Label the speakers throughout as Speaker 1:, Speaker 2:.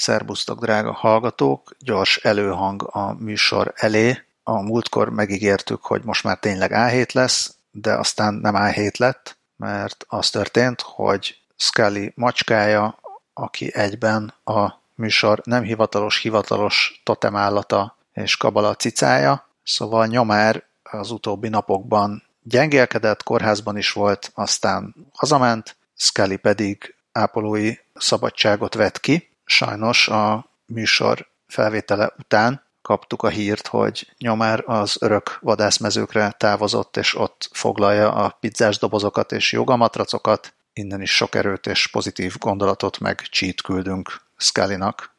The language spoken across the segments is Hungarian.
Speaker 1: Szerbusztok, drága hallgatók! Gyors előhang a műsor elé. A múltkor megígértük, hogy most már tényleg A7 lesz, de aztán nem A7 lett, mert az történt, hogy Scully macskája, aki egyben a műsor nem hivatalos, hivatalos totemállata és kabala cicája, szóval nyomár az utóbbi napokban gyengélkedett, kórházban is volt, aztán hazament, Scully pedig ápolói szabadságot vett ki. Sajnos a műsor felvétele után kaptuk a hírt, hogy nyomár az örök vadászmezőkre távozott, és ott foglalja a pizzás dobozokat és jogamatracokat. Innen is sok erőt és pozitív gondolatot meg cheat küldünk Scully-nak.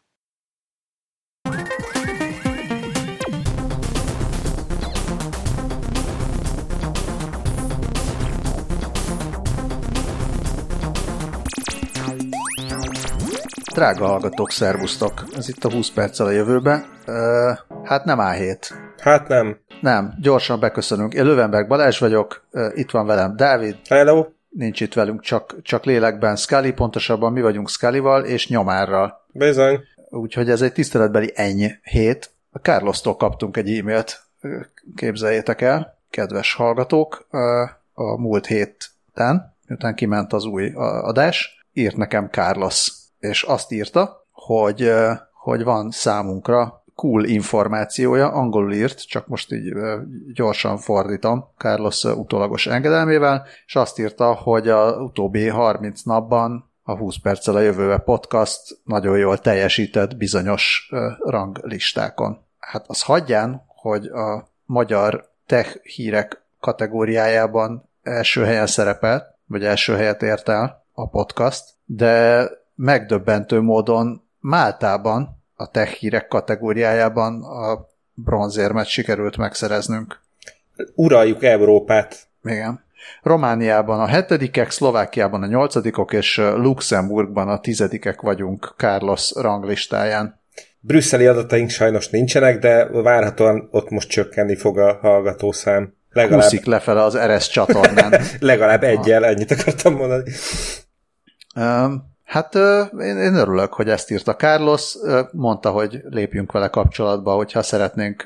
Speaker 1: Drága hallgatók, szervusztok! Ez itt a 20 perccel a jövőbe. Uh, hát nem A7.
Speaker 2: Hát nem.
Speaker 1: Nem, gyorsan beköszönünk. Én Lövenberg Balázs vagyok, uh, itt van velem Dávid.
Speaker 2: Hello.
Speaker 1: Nincs itt velünk, csak, csak lélekben Scully, pontosabban mi vagyunk Scullyval és Nyomárral.
Speaker 2: Bizony.
Speaker 1: Úgyhogy ez egy tiszteletbeli ennyi hét. A Carlos-tól kaptunk egy e-mailt, képzeljétek el, kedves hallgatók, a múlt héten, miután kiment az új adás, írt nekem Carlos és azt írta, hogy, hogy van számunkra cool információja, angolul írt, csak most így gyorsan fordítom Carlos utólagos engedelmével, és azt írta, hogy a utóbbi 30 napban a 20 perccel a jövőbe podcast nagyon jól teljesített bizonyos ranglistákon. Hát az hagyján, hogy a magyar tech hírek kategóriájában első helyen szerepelt, vagy első helyet ért el a podcast, de megdöbbentő módon Máltában a tech hírek kategóriájában a bronzérmet sikerült megszereznünk.
Speaker 2: Uraljuk Európát.
Speaker 1: Igen. Romániában a hetedikek, Szlovákiában a nyolcadikok, és Luxemburgban a tizedikek vagyunk Carlos ranglistáján.
Speaker 2: Brüsszeli adataink sajnos nincsenek, de várhatóan ott most csökkenni fog a hallgatószám.
Speaker 1: Legalább... Húszik lefele az RS csatornán.
Speaker 2: Legalább egyel, ennyit akartam mondani.
Speaker 1: Um, Hát én, én örülök, hogy ezt írta Carlos, mondta, hogy lépjünk vele kapcsolatba, hogyha szeretnénk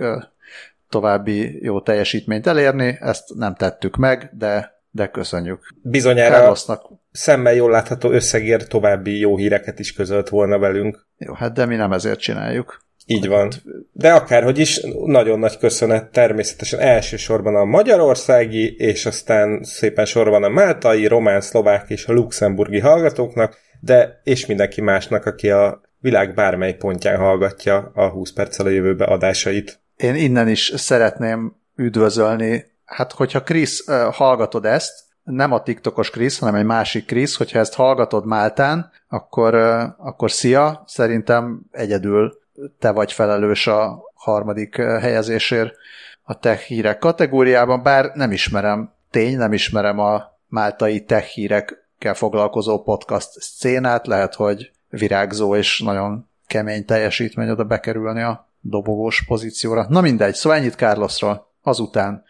Speaker 1: további jó teljesítményt elérni, ezt nem tettük meg, de, de köszönjük.
Speaker 2: Bizonyára Carlosnak. szemmel jól látható összegért további jó híreket is közölt volna velünk.
Speaker 1: Jó, hát de mi nem ezért csináljuk.
Speaker 2: Így van. De akárhogy is, nagyon nagy köszönet természetesen elsősorban a magyarországi, és aztán szépen sorban a máltai, román, szlovák és a luxemburgi hallgatóknak, de és mindenki másnak, aki a világ bármely pontján hallgatja a 20 perccel a jövőbe adásait.
Speaker 1: Én innen is szeretném üdvözölni, hát hogyha Krisz hallgatod ezt, nem a TikTokos Krisz, hanem egy másik Krisz, hogyha ezt hallgatod Máltán, akkor, akkor szia, szerintem egyedül te vagy felelős a harmadik helyezésért a tech hírek kategóriában, bár nem ismerem, tény, nem ismerem a máltai tech hírek foglalkozó podcast szcénát, lehet, hogy virágzó és nagyon kemény teljesítmény oda bekerülni a dobogós pozícióra. Na mindegy, szóval ennyit Carlosról. Azután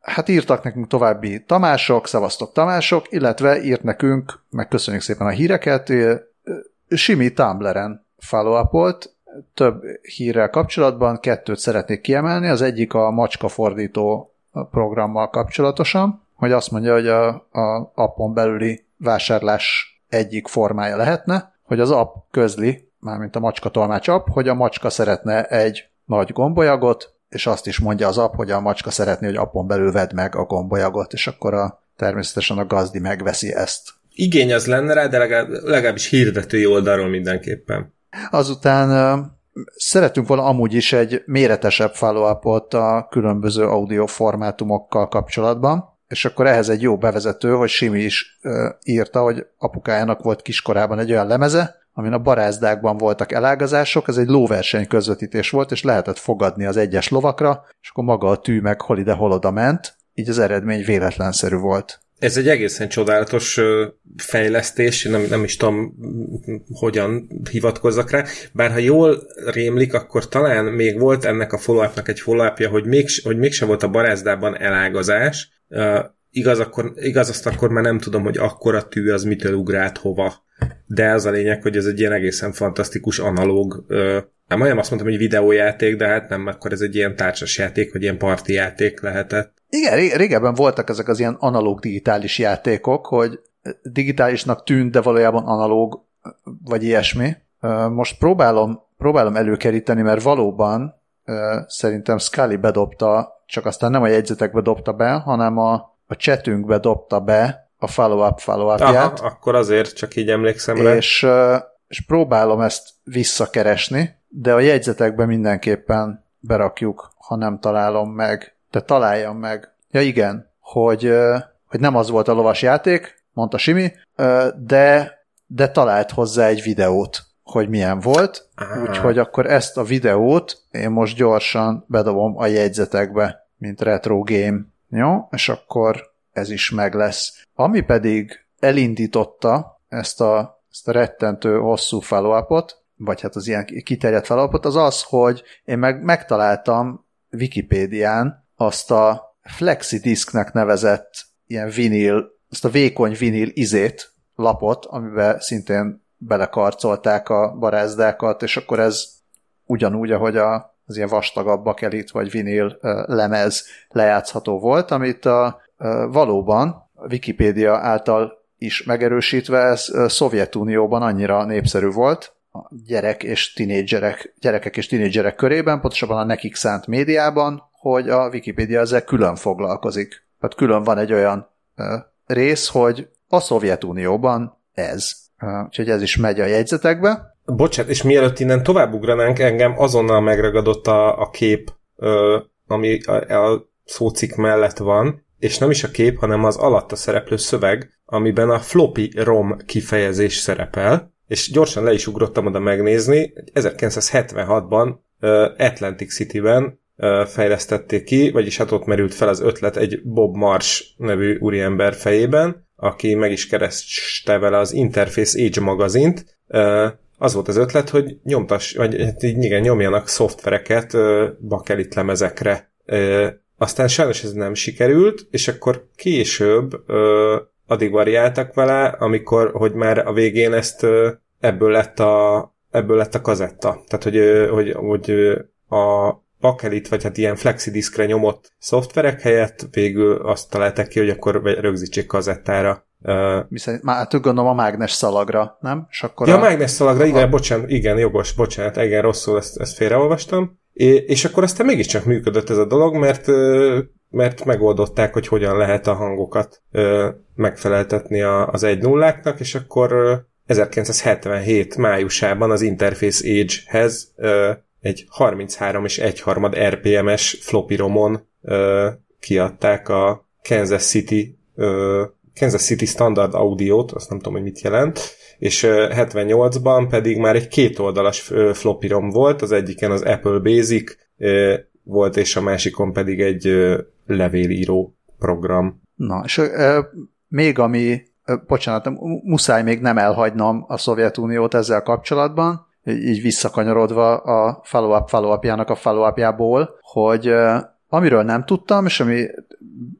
Speaker 1: hát írtak nekünk további Tamások, szavaztok Tamások, illetve írt nekünk, meg köszönjük szépen a híreket, Simi Tumbleren follow több hírrel kapcsolatban, kettőt szeretnék kiemelni, az egyik a macska fordító programmal kapcsolatosan, hogy azt mondja, hogy a, a appon belüli vásárlás egyik formája lehetne, hogy az app közli, mármint a macska tolmács app, hogy a macska szeretne egy nagy gombolyagot, és azt is mondja az app, hogy a macska szeretné, hogy appon belül vedd meg a gombolyagot, és akkor a, természetesen a gazdi megveszi ezt.
Speaker 2: Igény az lenne rá, de legalább, legalábbis hirdetői oldalról mindenképpen.
Speaker 1: Azután szeretünk volna amúgy is egy méretesebb follow a különböző audio formátumokkal kapcsolatban, és akkor ehhez egy jó bevezető, hogy Simi is ö, írta, hogy apukájának volt kiskorában egy olyan lemeze, amin a barázdákban voltak elágazások, ez egy lóverseny közvetítés volt, és lehetett fogadni az egyes lovakra, és akkor maga a tű meg hol ide, hol oda ment, így az eredmény véletlenszerű volt.
Speaker 2: Ez egy egészen csodálatos fejlesztés, nem, nem is tudom, hogyan hivatkozzak rá, bár ha jól rémlik, akkor talán még volt ennek a follow egy follow hogy, még, hogy mégse volt a barázdában elágazás, Uh, igaz, akkor, igaz, azt akkor már nem tudom, hogy akkor a tű az mitől ugrált hova. de az a lényeg, hogy ez egy ilyen egészen fantasztikus analóg, hát majdnem azt mondtam, hogy videójáték, de hát nem, akkor ez egy ilyen társasjáték, vagy ilyen parti játék lehetett.
Speaker 1: Igen, régebben voltak ezek az ilyen analóg digitális játékok, hogy digitálisnak tűnt, de valójában analóg, vagy ilyesmi. Most próbálom, próbálom előkeríteni, mert valóban szerintem Scully bedobta, csak aztán nem a jegyzetekbe dobta be, hanem a, a chatünkbe dobta be a follow-up follow-upját.
Speaker 2: akkor azért csak így emlékszem rá.
Speaker 1: És, és próbálom ezt visszakeresni, de a jegyzetekbe mindenképpen berakjuk, ha nem találom meg. De találjam meg. Ja igen, hogy, hogy nem az volt a lovas játék, mondta Simi, de, de talált hozzá egy videót, hogy milyen volt, úgyhogy akkor ezt a videót én most gyorsan bedobom a jegyzetekbe, mint retro game. Jó? És akkor ez is meg lesz. Ami pedig elindította ezt a, ezt a rettentő hosszú follow vagy hát az ilyen kiterjedt follow az az, hogy én meg megtaláltam Wikipédián azt a FlexiDisknek nevezett ilyen vinil, azt a vékony vinil izét, lapot, amiben szintén belekarcolták a barázdákat, és akkor ez ugyanúgy, ahogy a, az ilyen vastagabb bakelit vagy vinil lemez lejátszható volt, amit a, valóban Wikipédia által is megerősítve ez Szovjetunióban annyira népszerű volt, a gyerek és tinédzserek, gyerekek és tinédzserek körében, pontosabban a nekik szánt médiában, hogy a Wikipédia ezzel külön foglalkozik. Tehát külön van egy olyan rész, hogy a Szovjetunióban ez. Úgyhogy ez is megy a jegyzetekbe.
Speaker 2: Bocsát, és mielőtt innen tovább ugranánk, engem azonnal megragadott a, a kép, ami a, a szócik mellett van, és nem is a kép, hanem az alatta szereplő szöveg, amiben a floppy rom kifejezés szerepel, és gyorsan le is ugrottam oda megnézni, 1976-ban Atlantic City-ben fejlesztették ki, vagyis hát ott merült fel az ötlet egy Bob Marsh nevű úriember fejében, aki meg is kereste vele az Interface Age magazint. Az volt az ötlet, hogy nyomtas, vagy hát igen, nyomjanak szoftvereket bakelit lemezekre. Aztán sajnos ez nem sikerült, és akkor később addig variáltak vele, amikor, hogy már a végén ezt ebből lett a, ebből lett a kazetta. Tehát, hogy, hogy, hogy a bakelit, vagy hát ilyen flexidiskre nyomott szoftverek helyett végül azt találták ki, hogy akkor rögzítsék kazettára.
Speaker 1: Viszont már hát gondolom a mágnes szalagra, nem?
Speaker 2: És akkor ja, a mágnes szalagra, igen, a... bocsánat, igen, jogos, bocsánat, igen, rosszul ezt, ezt félreolvastam. É, és akkor aztán mégiscsak működött ez a dolog, mert mert megoldották, hogy hogyan lehet a hangokat ö, megfeleltetni a, az egy nulláknak, és akkor ö, 1977 májusában az Interface Age-hez ö, egy 33 és 1 harmad RPMS floppy romon ö, kiadták a Kansas City ö, Kansas City Standard Audio-t, azt nem tudom, hogy mit jelent, és 78-ban pedig már egy kétoldalas floppy rom volt, az egyiken az Apple Basic volt, és a másikon pedig egy levélíró program.
Speaker 1: Na, és ö, még ami, ö, bocsánat, muszáj még nem elhagynom a Szovjetuniót ezzel kapcsolatban, így visszakanyarodva a follow-up follow a follow hogy amiről nem tudtam, és ami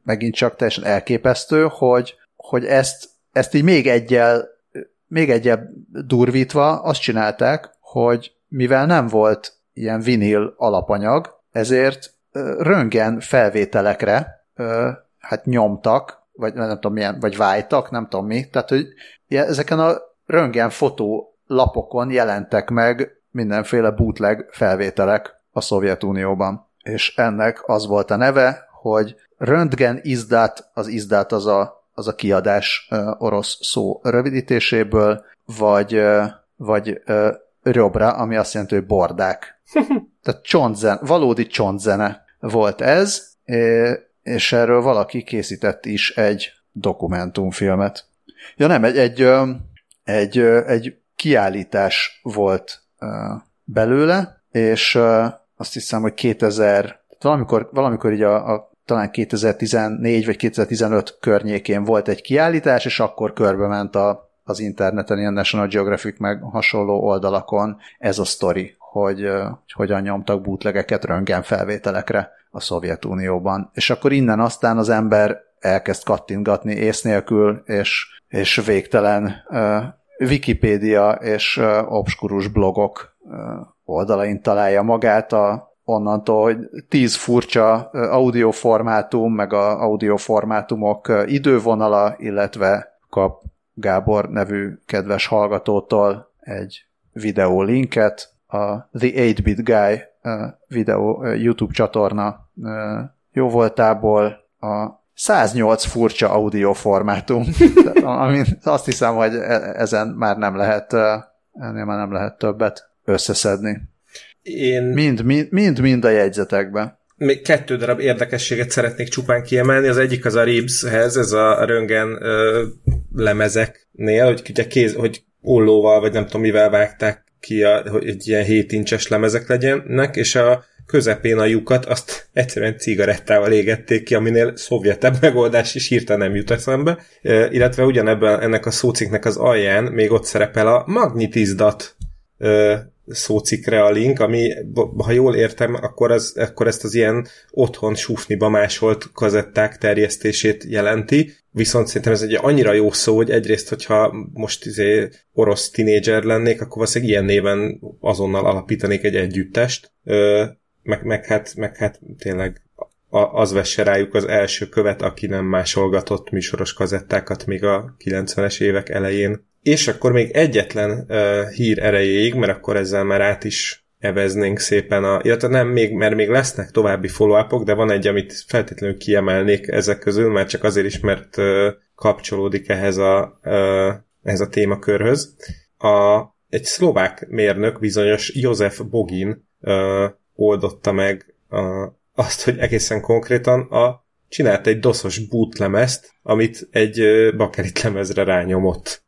Speaker 1: megint csak teljesen elképesztő, hogy, hogy ezt, ezt így még egyel, még egyel durvítva azt csinálták, hogy mivel nem volt ilyen vinil alapanyag, ezért röngen felvételekre hát nyomtak, vagy nem tudom milyen, vagy vájtak, nem tudom mi, tehát hogy ezeken a röngen fotó lapokon jelentek meg mindenféle bootleg felvételek a Szovjetunióban. És ennek az volt a neve, hogy röntgen izdát, az izdát az a, az a kiadás orosz szó rövidítéséből, vagy, vagy robra, ami azt jelenti, hogy bordák. Tehát csontzen, valódi csontzene volt ez, és erről valaki készített is egy dokumentumfilmet. Ja nem, egy, egy, egy, egy kiállítás volt belőle, és azt hiszem, hogy 2000, valamikor, valamikor így a, a talán 2014 vagy 2015 környékén volt egy kiállítás, és akkor körbe ment a, az interneten, ilyen National Geographic meg hasonló oldalakon ez a sztori, hogy, hogy hogyan nyomtak bootlegeket röntgen felvételekre a Szovjetunióban. És akkor innen aztán az ember elkezd kattintgatni ész nélkül, és, és végtelen Wikipédia és obskurus blogok oldalain találja magát a, onnantól, hogy tíz furcsa audioformátum, meg a audioformátumok idővonala, illetve kap Gábor nevű kedves hallgatótól egy videó linket, a The 8-Bit Guy videó YouTube csatorna jó voltából a 108 furcsa audio formátum, amin azt hiszem, hogy e, ezen már nem lehet, ennél már nem lehet többet összeszedni. Én... Mind, mind, mind, mind a jegyzetekben.
Speaker 2: Még kettő darab érdekességet szeretnék csupán kiemelni. Az egyik az a Ribshez, ez a röngen ö, lemezeknél, hogy ugye kéz, hogy ollóval, vagy nem tudom mivel vágták ki, a, hogy egy ilyen 7 incses lemezek legyenek, és a közepén a lyukat azt egyszerűen cigarettával égették ki, aminél szovjetebb megoldás is hirtelen nem jut eszembe. E, illetve ugyanebben ennek a szóciknek az alján még ott szerepel a magnitizdat e, szócikre a link, ami, ha jól értem, akkor, az, akkor ezt az ilyen otthon sufniba másolt kazetták terjesztését jelenti, viszont szerintem ez egy annyira jó szó, hogy egyrészt, hogyha most izé orosz tinédzser lennék, akkor valószínűleg ilyen néven azonnal alapítanék egy együttest, meg, meg, hát, meg hát tényleg az vesse rájuk az első követ, aki nem másolgatott műsoros kazettákat még a 90-es évek elején. És akkor még egyetlen uh, hír erejéig, mert akkor ezzel már át is eveznénk szépen a, illetve nem még, mert még lesznek további follow de van egy, amit feltétlenül kiemelnék ezek közül, már csak azért is, mert uh, kapcsolódik ehhez a, uh, ehhez a témakörhöz. A, egy szlovák mérnök, bizonyos József Bogin uh, oldotta meg a, azt, hogy egészen konkrétan a csinált egy doszos bootlemezt, amit egy bakerit lemezre rányomott.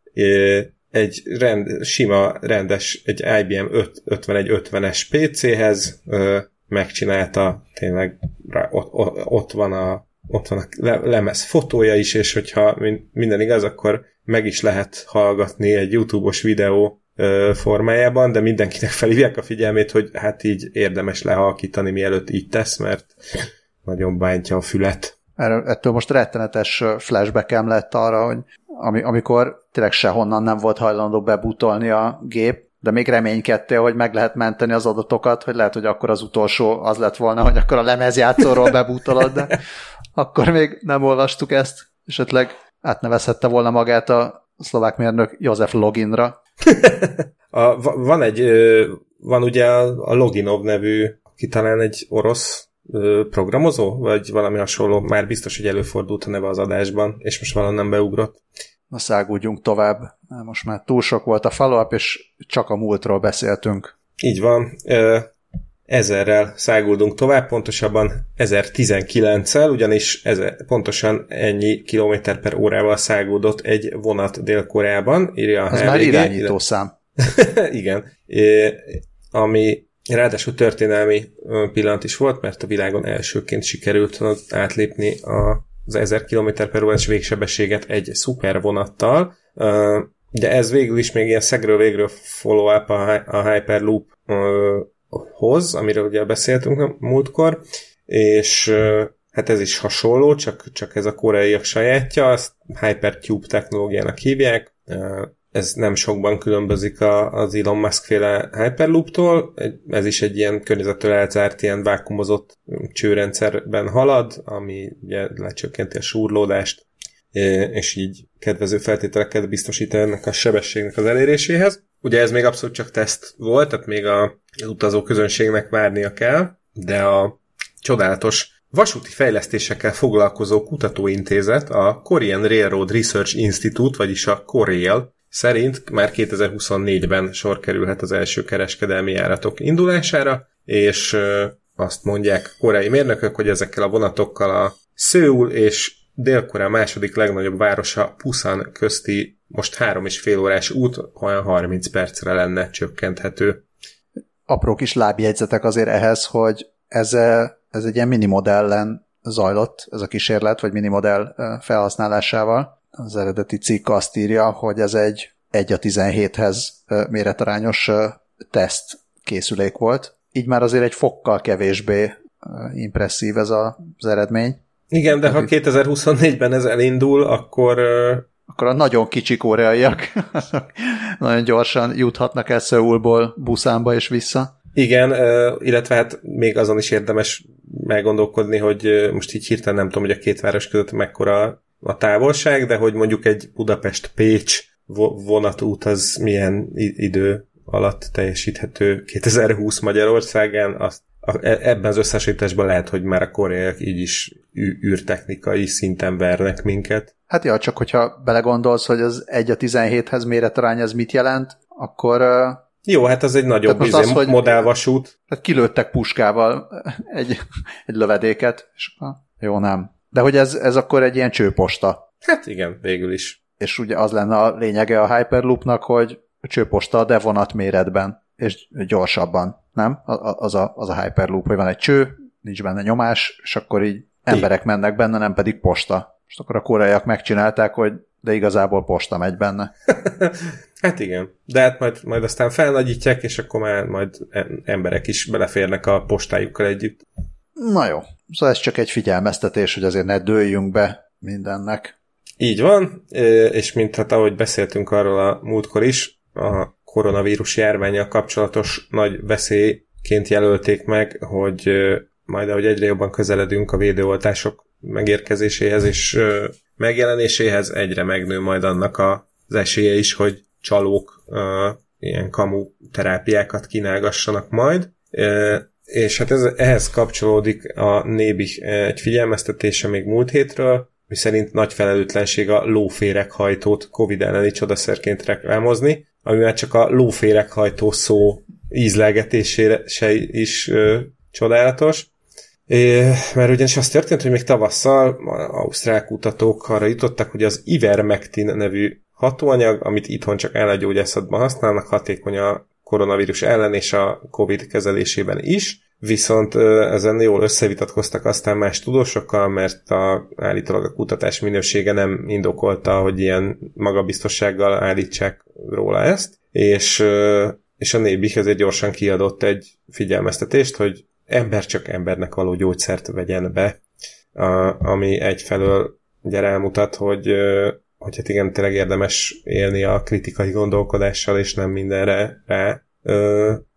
Speaker 2: Egy rend, sima, rendes, egy IBM 5150-es PC-hez megcsinálta, tényleg ott, ott van a ott van a lemez fotója is, és hogyha minden igaz, akkor meg is lehet hallgatni egy YouTube-os videó formájában, de mindenkinek felhívják a figyelmét, hogy hát így érdemes lehalkítani, mielőtt így tesz, mert nagyon bántja a fület.
Speaker 1: Ettől most rettenetes flashbackem lett arra, hogy ami, amikor tényleg sehonnan nem volt hajlandó bebutolni a gép, de még reménykedtél, hogy meg lehet menteni az adatokat, hogy lehet, hogy akkor az utolsó az lett volna, hogy akkor a lemezjátszóról bebútolod, de akkor még nem olvastuk ezt, esetleg átnevezhette volna magát a szlovák mérnök József Loginra.
Speaker 2: A, van egy, van ugye a Loginov nevű, aki talán egy orosz programozó, vagy valami hasonló, már biztos, hogy előfordult a neve az adásban, és most valahonnan beugrott.
Speaker 1: Na szágudjunk tovább. Most már túl sok volt a follow és csak a múltról beszéltünk.
Speaker 2: Így van. Ezerrel száguldunk tovább, pontosabban 1019-el, ugyanis ezer, pontosan ennyi kilométer per órával száguldott egy vonat Dél-Koreában, írja a
Speaker 1: Ez már irányító szám.
Speaker 2: Igen. É, ami ráadásul történelmi pillanat is volt, mert a világon elsőként sikerült átlépni a, az 1000 km per órás végsebességet egy szupervonattal, de ez végül is még ilyen szegről végről follow-up a Hyperloop hoz, amiről ugye beszéltünk múltkor, és hát ez is hasonló, csak, csak ez a koreaiak sajátja, azt Hypertube technológiának hívják, ez nem sokban különbözik a, az Elon Musk féle Hyperloop-tól, ez is egy ilyen környezettől elzárt, ilyen vákumozott csőrendszerben halad, ami ugye lecsökkenti a súrlódást, és így kedvező feltételeket biztosít ennek a sebességnek az eléréséhez. Ugye ez még abszolút csak teszt volt, tehát még a, az utazó közönségnek várnia kell, de a csodálatos vasúti fejlesztésekkel foglalkozó kutatóintézet, a Korean Railroad Research Institute, vagyis a Korail, szerint már 2024-ben sor kerülhet az első kereskedelmi járatok indulására, és azt mondják koreai mérnökök, hogy ezekkel a vonatokkal a Szőul és Dél-Korea második legnagyobb városa Pusan közti most három és fél órás út olyan 30 percre lenne csökkenthető.
Speaker 1: Apró kis lábjegyzetek azért ehhez, hogy ez, ez egy ilyen minimodellen zajlott, ez a kísérlet, vagy minimodell felhasználásával. Az eredeti cikk azt írja, hogy ez egy 1 a 17-hez méretarányos teszt készülék volt. Így már azért egy fokkal kevésbé impresszív ez az eredmény.
Speaker 2: Igen, de ha 2024-ben ez elindul, akkor
Speaker 1: akkor a nagyon kicsi koreaiak nagyon gyorsan juthatnak el Szöulból Buszánba és vissza.
Speaker 2: Igen, illetve hát még azon is érdemes meggondolkodni, hogy most így hirtelen nem tudom, hogy a két város között mekkora a távolság, de hogy mondjuk egy Budapest-Pécs vonatút az milyen idő alatt teljesíthető 2020 Magyarországán, azt e, ebben az összehasonlításban lehet, hogy már a koreaiak így is űrtechnikai szinten vernek minket.
Speaker 1: Hát ja, csak hogyha belegondolsz, hogy az 1 a 17-hez méretarány ez mit jelent, akkor...
Speaker 2: Jó, hát az egy nagyobb izé, az, hogy modellvasút.
Speaker 1: Hát kilőttek puskával egy, egy lövedéket, és jó, nem. De hogy ez, ez akkor egy ilyen csőposta.
Speaker 2: Hát igen, végül is.
Speaker 1: És ugye az lenne a lényege a Hyperloopnak, hogy csőposta, de vonat méretben, és gyorsabban, nem? Az a, az a Hyperloop, hogy van egy cső, nincs benne nyomás, és akkor így emberek mennek benne, nem pedig posta. És akkor a koreaiak megcsinálták, hogy de igazából posta megy benne.
Speaker 2: hát igen. De hát majd, majd aztán felnagyítják, és akkor már majd emberek is beleférnek a postájukkal együtt.
Speaker 1: Na jó. Szóval ez csak egy figyelmeztetés, hogy azért ne dőljünk be mindennek.
Speaker 2: Így van, és mint hát ahogy beszéltünk arról a múltkor is, a koronavírus járványjal kapcsolatos nagy veszélyként jelölték meg, hogy majd ahogy egyre jobban közeledünk a védőoltások megérkezéséhez és megjelenéséhez, egyre megnő majd annak az esélye is, hogy csalók ilyen kamu terápiákat kínálgassanak majd. És hát ez, ehhez kapcsolódik a Nébi egy figyelmeztetése még múlt hétről, mi szerint nagy felelőtlenség a lóféreghajtót Covid elleni csodaszerként reklámozni, ami már csak a lóféreghajtó szó ízlelgetésére is ö, csodálatos. É, mert ugyanis az történt, hogy még tavasszal ausztrál kutatók arra jutottak, hogy az Ivermectin nevű hatóanyag, amit itthon csak ellengyógyászatban használnak, hatékony a koronavírus ellen és a COVID kezelésében is, viszont ezen jól összevitatkoztak aztán más tudósokkal, mert a, állítólag a kutatás minősége nem indokolta, hogy ilyen magabiztossággal állítsák róla ezt, és, és a Nébik ezért gyorsan kiadott egy figyelmeztetést, hogy ember csak embernek való gyógyszert vegyen be, a, ami egyfelől ugye rámutat, hogy, hogy hát igen, tényleg érdemes élni a kritikai gondolkodással, és nem mindenre rá,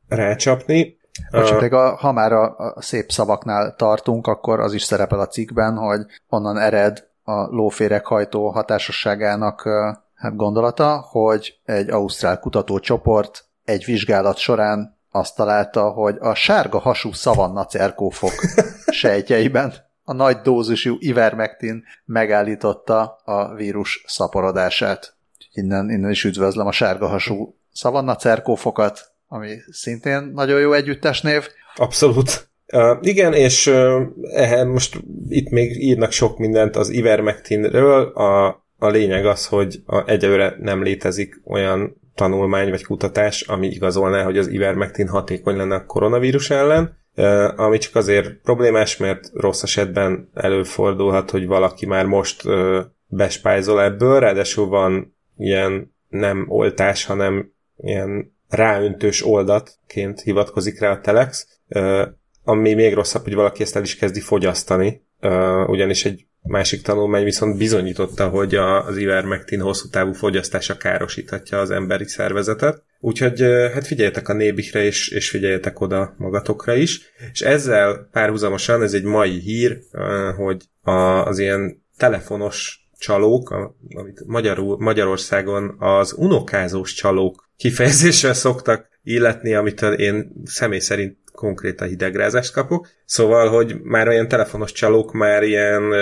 Speaker 2: rácsapni.
Speaker 1: Bocs, a, ha már a, a szép szavaknál tartunk, akkor az is szerepel a cikkben, hogy onnan ered a lóféreghajtó hatásosságának hát gondolata, hogy egy ausztrál kutatócsoport egy vizsgálat során azt találta, hogy a sárga hasú szavanna cerkófok sejtjeiben a nagy dózisú ivermectin megállította a vírus szaporodását. Innen, innen is üdvözlöm a sárga hasú szavanna cerkófokat, ami szintén nagyon jó együttesnév.
Speaker 2: Abszolút. Uh, igen, és uh, most itt még írnak sok mindent az ivermectinről. A, a lényeg az, hogy a, egyelőre nem létezik olyan tanulmány vagy kutatás, ami igazolná, hogy az ivermectin hatékony lenne a koronavírus ellen, uh, ami csak azért problémás, mert rossz esetben előfordulhat, hogy valaki már most uh, bespájzol ebből, ráadásul van ilyen nem oltás, hanem ilyen ráöntős oldatként hivatkozik rá a Telex, ami még rosszabb, hogy valaki ezt el is kezdi fogyasztani, ugyanis egy másik tanulmány viszont bizonyította, hogy az ivermectin hosszú távú fogyasztása károsíthatja az emberi szervezetet. Úgyhogy hát figyeljetek a nébikre, és, és figyeljetek oda magatokra is. És ezzel párhuzamosan, ez egy mai hír, hogy az ilyen telefonos csalók, amit Magyarul, Magyarországon az unokázós csalók kifejezéssel szoktak illetni, amit én személy szerint konkrétan hidegrázást kapok. Szóval, hogy már olyan telefonos csalók már ilyen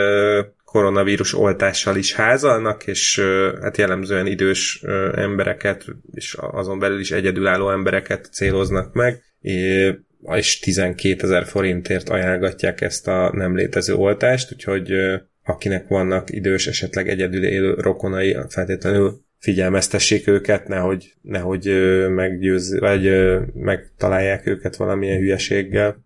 Speaker 2: koronavírus oltással is házalnak, és hát jellemzően idős embereket, és azon belül is egyedülálló embereket céloznak meg, és 12 ezer forintért ajánlgatják ezt a nem létező oltást, úgyhogy akinek vannak idős, esetleg egyedül élő rokonai, feltétlenül figyelmeztessék őket, nehogy, nehogy meggyőz, vagy megtalálják őket valamilyen hülyeséggel.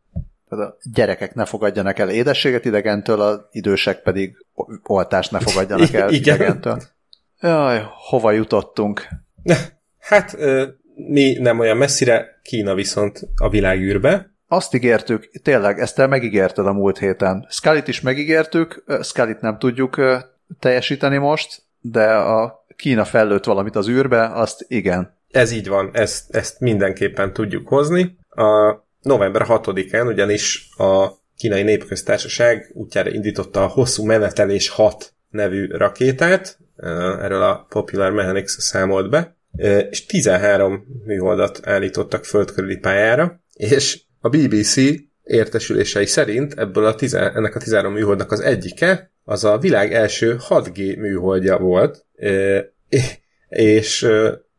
Speaker 1: Tehát a gyerekek ne fogadjanak el édességet idegentől, az idősek pedig oltást ne fogadjanak el Igen. idegentől. Jaj, hova jutottunk?
Speaker 2: Hát mi nem olyan messzire, Kína viszont a világűrbe.
Speaker 1: Azt ígértük, tényleg, ezt te megígérted a múlt héten. Scully-t is megígértük, Scully-t nem tudjuk teljesíteni most, de a Kína fellőtt valamit az űrbe, azt igen.
Speaker 2: Ez így van, ezt, ezt mindenképpen tudjuk hozni. A november 6-án ugyanis a kínai népköztársaság útjára indította a hosszú menetelés 6 nevű rakétát, erről a Popular Mechanics számolt be, és 13 műholdat állítottak földkörüli pályára, és a BBC értesülései szerint ebből a tize, ennek a 13 műholdnak az egyike az a világ első 6G műholdja volt, és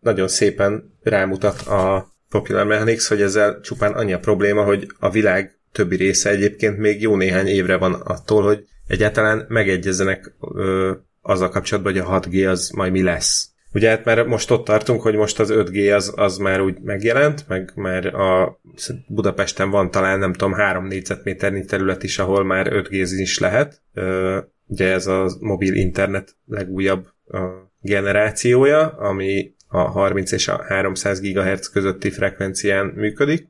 Speaker 2: nagyon szépen rámutat a Popular Mechanics, hogy ezzel csupán annyi a probléma, hogy a világ többi része egyébként még jó néhány évre van attól, hogy egyáltalán megegyezzenek ö, azzal kapcsolatban, hogy a 6G az majd mi lesz. Ugye hát már most ott tartunk, hogy most az 5G az, az már úgy megjelent, meg már a Budapesten van talán nem tudom 3 négyzetméternyi terület is, ahol már 5 g is lehet. Ugye ez a mobil internet legújabb generációja, ami a 30 és a 300 GHz közötti frekvencián működik.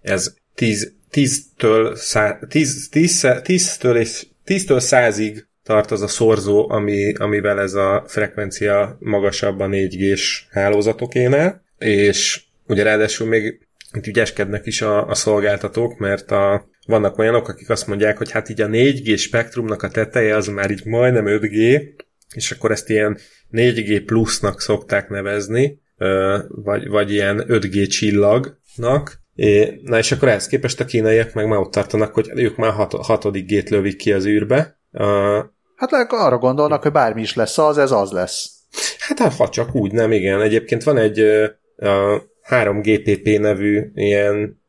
Speaker 2: Ez 10, 10-től, 10, 10, 10-től és 10-től 100-ig tart az a szorzó, ami, amivel ez a frekvencia magasabb a 4G-s hálózatokénál, és ugye ráadásul még itt ügyeskednek is a, a szolgáltatók, mert a, vannak olyanok, akik azt mondják, hogy hát így a 4G spektrumnak a teteje az már így majdnem 5G, és akkor ezt ilyen 4G plusznak szokták nevezni, vagy, vagy ilyen 5G csillagnak, na és akkor ehhez képest a kínaiak meg már ott tartanak, hogy ők már hat, hatodik gét lövik ki az űrbe,
Speaker 1: Uh, hát arra gondolnak, hogy bármi is lesz az, ez az lesz.
Speaker 2: Hát ha csak úgy, nem, igen. Egyébként van egy uh, 3GPP nevű ilyen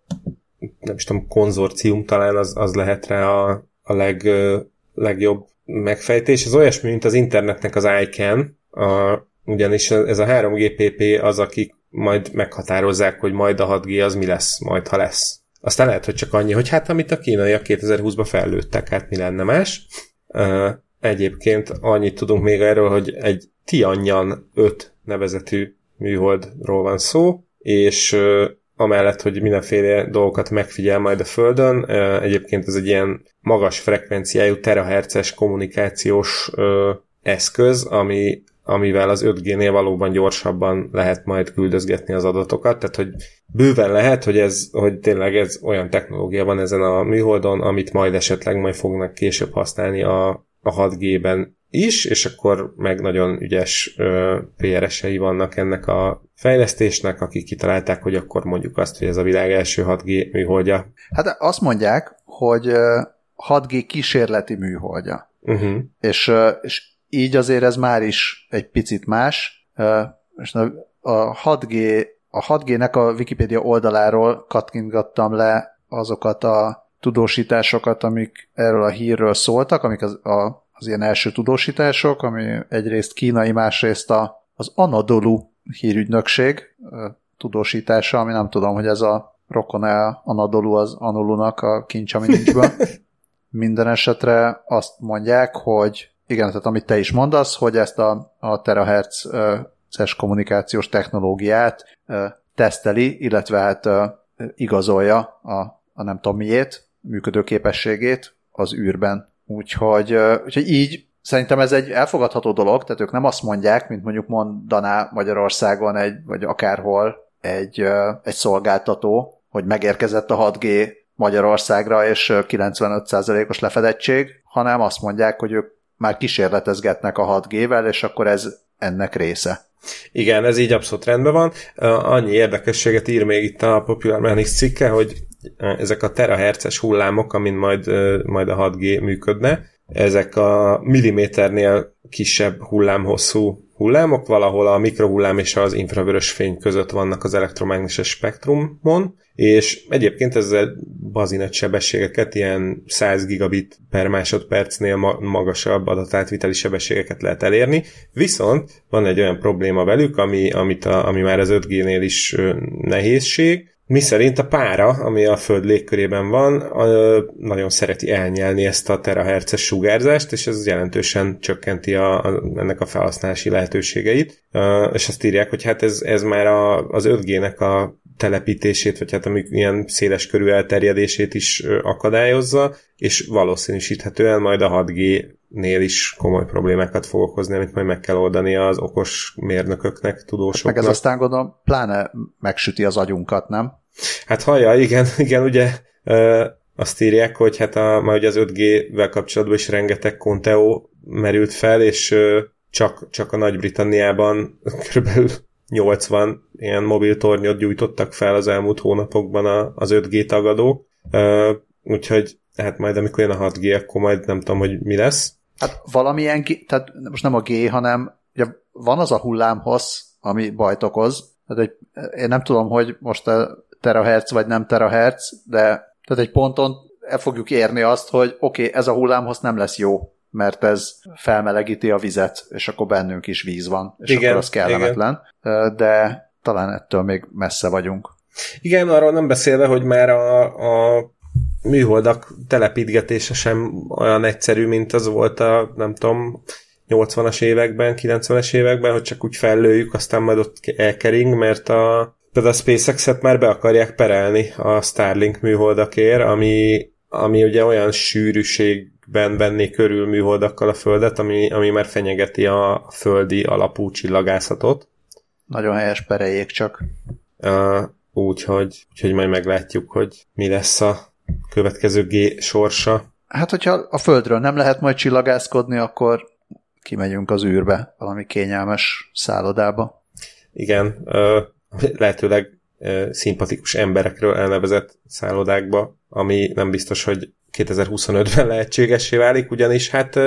Speaker 2: nem is tudom, konzorcium talán az, az lehet rá a, a leg, uh, legjobb megfejtés. Ez olyasmi, mint az internetnek az ICANN, a, ugyanis ez a 3GPP az, akik majd meghatározzák, hogy majd a 6G az mi lesz, majd ha lesz. Aztán lehet, hogy csak annyi, hogy hát amit a kínaiak 2020-ban fellőttek, hát mi lenne más. Egyébként annyit tudunk még erről, hogy egy Tianyan 5 nevezetű műholdról van szó, és amellett, hogy mindenféle dolgokat megfigyel majd a Földön, egyébként ez egy ilyen magas frekvenciájú terahertzes kommunikációs eszköz, ami, amivel az 5G-nél valóban gyorsabban lehet majd küldözgetni az adatokat, tehát hogy bőven lehet, hogy, ez, hogy tényleg ez olyan technológia van ezen a műholdon, amit majd esetleg majd fognak később használni a, a 6G-ben is, és akkor meg nagyon ügyes PRS-ei vannak ennek a fejlesztésnek, akik kitalálták, hogy akkor mondjuk azt, hogy ez a világ első 6G műholdja.
Speaker 1: Hát azt mondják, hogy 6G kísérleti műholdja. Uh-huh. És, és így azért ez már is egy picit más. És a 6G, a 6G-nek a Wikipedia oldaláról katkingattam le azokat a tudósításokat, amik erről a hírről szóltak, amik az, a, az ilyen első tudósítások, ami egyrészt kínai, másrészt a, az Anadolu hírügynökség tudósítása, ami nem tudom, hogy ez a rokon Anadolu az Anulunak a kincs, ami nincsből. Minden esetre azt mondják, hogy igen, tehát amit te is mondasz, hogy ezt a, a terahertz-es kommunikációs technológiát teszteli, illetve hát igazolja a, a nem tudom miét, működőképességét az űrben. Úgyhogy, úgyhogy így szerintem ez egy elfogadható dolog, tehát ők nem azt mondják, mint mondjuk mondaná Magyarországon egy, vagy akárhol egy, egy szolgáltató, hogy megérkezett a 6G Magyarországra, és 95%-os lefedettség, hanem azt mondják, hogy ők már kísérletezgetnek a 6G-vel, és akkor ez ennek része.
Speaker 2: Igen, ez így abszolút rendben van. Annyi érdekességet ír még itt a Popular Mechanics cikke, hogy ezek a terahertzes hullámok, amin majd, majd a 6G működne, ezek a milliméternél kisebb hullámhosszú hullámok, valahol a mikrohullám és az infravörös fény között vannak az elektromágneses spektrumon, és egyébként ezzel bazinet sebességeket, ilyen 100 gigabit per másodpercnél magasabb adatátviteli sebességeket lehet elérni, viszont van egy olyan probléma velük, ami, amit a, ami már az 5G-nél is nehézség, mi szerint a pára, ami a Föld légkörében van, nagyon szereti elnyelni ezt a terahertzes sugárzást, és ez jelentősen csökkenti a, a, ennek a felhasználási lehetőségeit. És azt írják, hogy hát ez, ez már a, az 5G-nek a telepítését, vagy hát amik ilyen széles körű elterjedését is akadályozza, és valószínűsíthetően majd a 6G-nél is komoly problémákat fog okozni, amit majd meg kell oldani az okos mérnököknek, tudósoknak.
Speaker 1: Meg ez aztán gondolom pláne megsüti az agyunkat, nem?
Speaker 2: Hát hallja, igen, igen, ugye azt írják, hogy hát a, már ugye az 5G-vel kapcsolatban is rengeteg Conteo merült fel, és csak, csak a Nagy-Britanniában kb. 80 ilyen mobil tornyot gyújtottak fel az elmúlt hónapokban az 5G tagadók, úgyhogy hát majd amikor jön a 6G, akkor majd nem tudom, hogy mi lesz.
Speaker 1: Hát valamilyen, tehát most nem a G, hanem ugye van az a hullámhossz, ami bajt okoz, tehát egy, én nem tudom, hogy most a terahertz vagy nem terahertz, de tehát egy ponton el fogjuk érni azt, hogy oké, okay, ez a hullámhoz nem lesz jó, mert ez felmelegíti a vizet, és akkor bennünk is víz van, és igen, akkor az kellemetlen. Igen. De talán ettől még messze vagyunk.
Speaker 2: Igen, arról nem beszélve, hogy már a, a műholdak telepítgetése sem olyan egyszerű, mint az volt a, nem tudom, 80-as években, 90-es években, hogy csak úgy fellőjük, aztán majd ott elkering, mert a Például a SpaceX-et már be akarják perelni a Starlink műholdakért, ami, ami ugye olyan sűrűségben venné körül műholdakkal a Földet, ami, ami már fenyegeti a földi alapú csillagászatot.
Speaker 1: Nagyon helyes pereljék csak.
Speaker 2: Uh, úgyhogy, úgyhogy majd meglátjuk, hogy mi lesz a következő G sorsa.
Speaker 1: Hát, hogyha a Földről nem lehet majd csillagászkodni, akkor kimegyünk az űrbe, valami kényelmes szállodába.
Speaker 2: Igen, uh, lehetőleg szimpatikus emberekről elnevezett szállodákba, ami nem biztos, hogy 2025-ben lehetségessé válik, ugyanis hát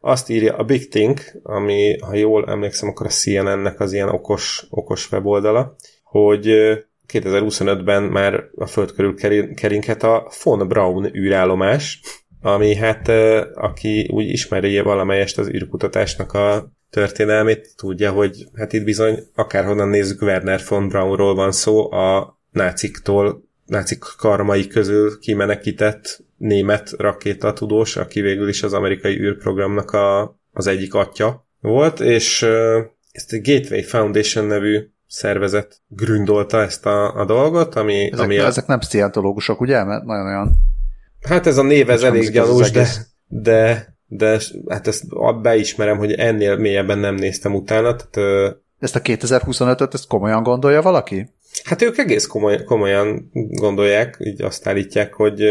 Speaker 2: azt írja a Big Think, ami, ha jól emlékszem, akkor a CNN-nek az ilyen okos, okos weboldala, hogy 2025-ben már a föld körül keringhet a von Braun űrállomás, ami hát, aki úgy ismeri valamelyest az űrkutatásnak a történelmét, tudja, hogy hát itt bizony akárhonnan nézzük, Werner von Braunról van szó, a náciktól, nácik karmai közül kimenekített német rakétatudós, aki végül is az amerikai űrprogramnak a, az egyik atya volt, és ezt a Gateway Foundation nevű szervezet gründolta ezt a, a dolgot, ami...
Speaker 1: Ezek,
Speaker 2: ami
Speaker 1: a... ezek nem szientológusok, ugye? Mert nagyon olyan...
Speaker 2: Hát ez a név, ez elég gyanús, de, de de hát ezt beismerem, hogy ennél mélyebben nem néztem utána. Tehát,
Speaker 1: ezt a 2025-öt, ezt komolyan gondolja valaki?
Speaker 2: Hát ők egész komoly, komolyan gondolják, így azt állítják, hogy,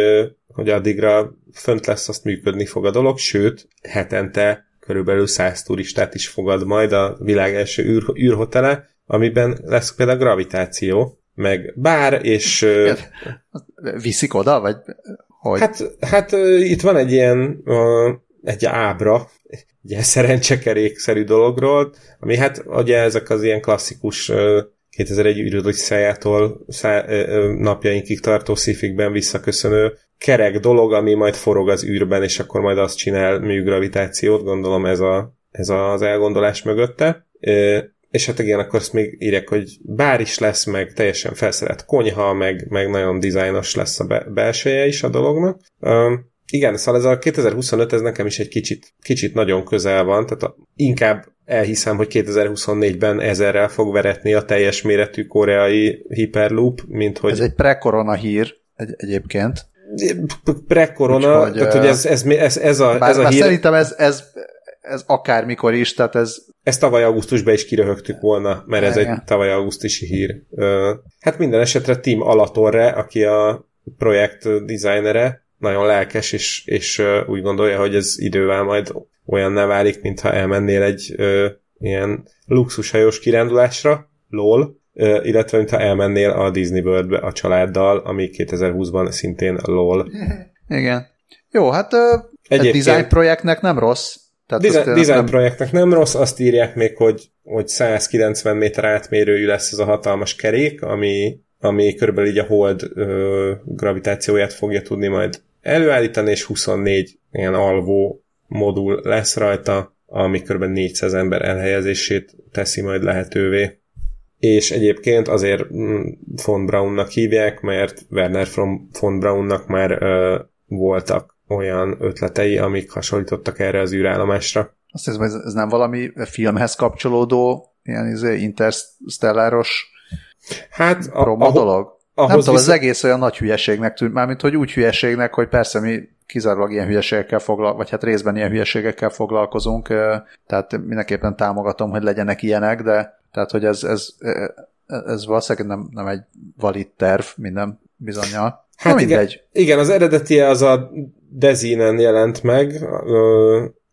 Speaker 2: hogy addigra fönt lesz, azt működni fog a dolog, sőt, hetente körülbelül 100 turistát is fogad majd a világ első űr, űrhotele, amiben lesz például gravitáció, meg bár, és...
Speaker 1: Viszik oda, vagy hogy?
Speaker 2: Hát, hát itt van egy ilyen egy ábra, egy ilyen szerencsekerékszerű dologról, ami hát ugye ezek az ilyen klasszikus 2001 űrödös szájától szá, napjainkig tartó szifikben visszaköszönő kerek dolog, ami majd forog az űrben, és akkor majd azt csinál műgravitációt, gondolom ez, a, ez az elgondolás mögötte. És hát igen, akkor azt még írják, hogy bár is lesz, meg teljesen felszerelt konyha, meg, meg nagyon dizájnos lesz a be, belseje is a dolognak. Igen, szóval ez a 2025 ez nekem is egy kicsit, kicsit nagyon közel van, tehát a, inkább elhiszem, hogy 2024-ben ezerrel fog veretni a teljes méretű koreai Hyperloop, mint hogy...
Speaker 1: Ez egy pre-korona hír egy, egyébként.
Speaker 2: Pre-korona, Úgyhogy, tehát hogy ez, ez, ez, ez a, bár,
Speaker 1: ez
Speaker 2: a
Speaker 1: hír... Szerintem ez, ez, ez akármikor is, tehát ez...
Speaker 2: Ezt tavaly augusztusban is kiröhögtük volna, mert ez Igen. egy tavaly augusztusi hír. Hát minden esetre Tim Alatorre, aki a projekt designere, nagyon lelkes, és, és úgy gondolja, hogy ez idővel majd olyan ne válik, mintha elmennél egy uh, ilyen luxushajós kirándulásra, lol, uh, illetve mintha elmennél a Disney Worldbe a családdal, ami 2020-ban szintén lol.
Speaker 1: Igen. Jó, hát uh, egy design projektnek nem rossz.
Speaker 2: Tehát design, design nem... projektnek nem rossz, azt írják még, hogy, hogy 190 méter átmérőjű lesz ez a hatalmas kerék, ami, ami körülbelül így a hold ö, gravitációját fogja tudni majd előállítani, és 24 ilyen alvó modul lesz rajta, ami kb. 400 ember elhelyezését teszi majd lehetővé. És egyébként azért mm, von Braunnak hívják, mert Werner von Braunnak már ö, voltak olyan ötletei, amik hasonlítottak erre az űrállomásra.
Speaker 1: Azt hiszem, ez, ez nem valami filmhez kapcsolódó, ilyen izé, interstelláros
Speaker 2: Hát
Speaker 1: a, promo a, dolog. Ahhoz nem tudom, visz... az egész olyan nagy hülyeségnek tűnt, mármint hogy úgy hülyeségnek, hogy persze mi kizárólag ilyen hülyeségekkel foglalkozunk, vagy hát részben ilyen hülyeségekkel foglalkozunk, tehát mindenképpen támogatom, hogy legyenek ilyenek, de tehát, hogy ez, ez, ez valószínűleg nem, nem egy valid terv minden bizonyal.
Speaker 2: Hát igen, igen, az eredeti az a Dezinen jelent meg,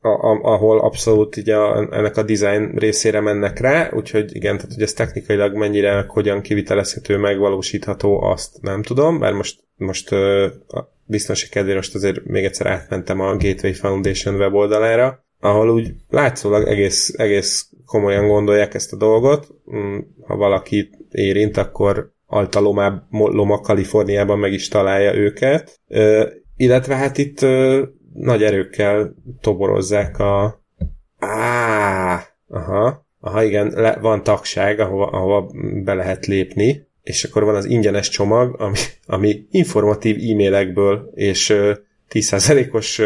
Speaker 2: a, a, ahol abszolút így a, ennek a design részére mennek rá, úgyhogy igen, tehát hogy ez technikailag mennyire, hogyan kivitelezhető, megvalósítható, azt nem tudom, bár most, most biztonság kedvére most azért még egyszer átmentem a Gateway Foundation weboldalára, ahol úgy látszólag egész, egész komolyan gondolják ezt a dolgot. Mm, ha valaki érint, akkor Alta Loma, Kaliforniában meg is találja őket. illetve hát itt nagy erőkkel toborozzák a... Á, aha, aha igen, le, van tagság, ahova, ahova be lehet lépni, és akkor van az ingyenes csomag, ami, ami informatív e-mailekből és 10%-os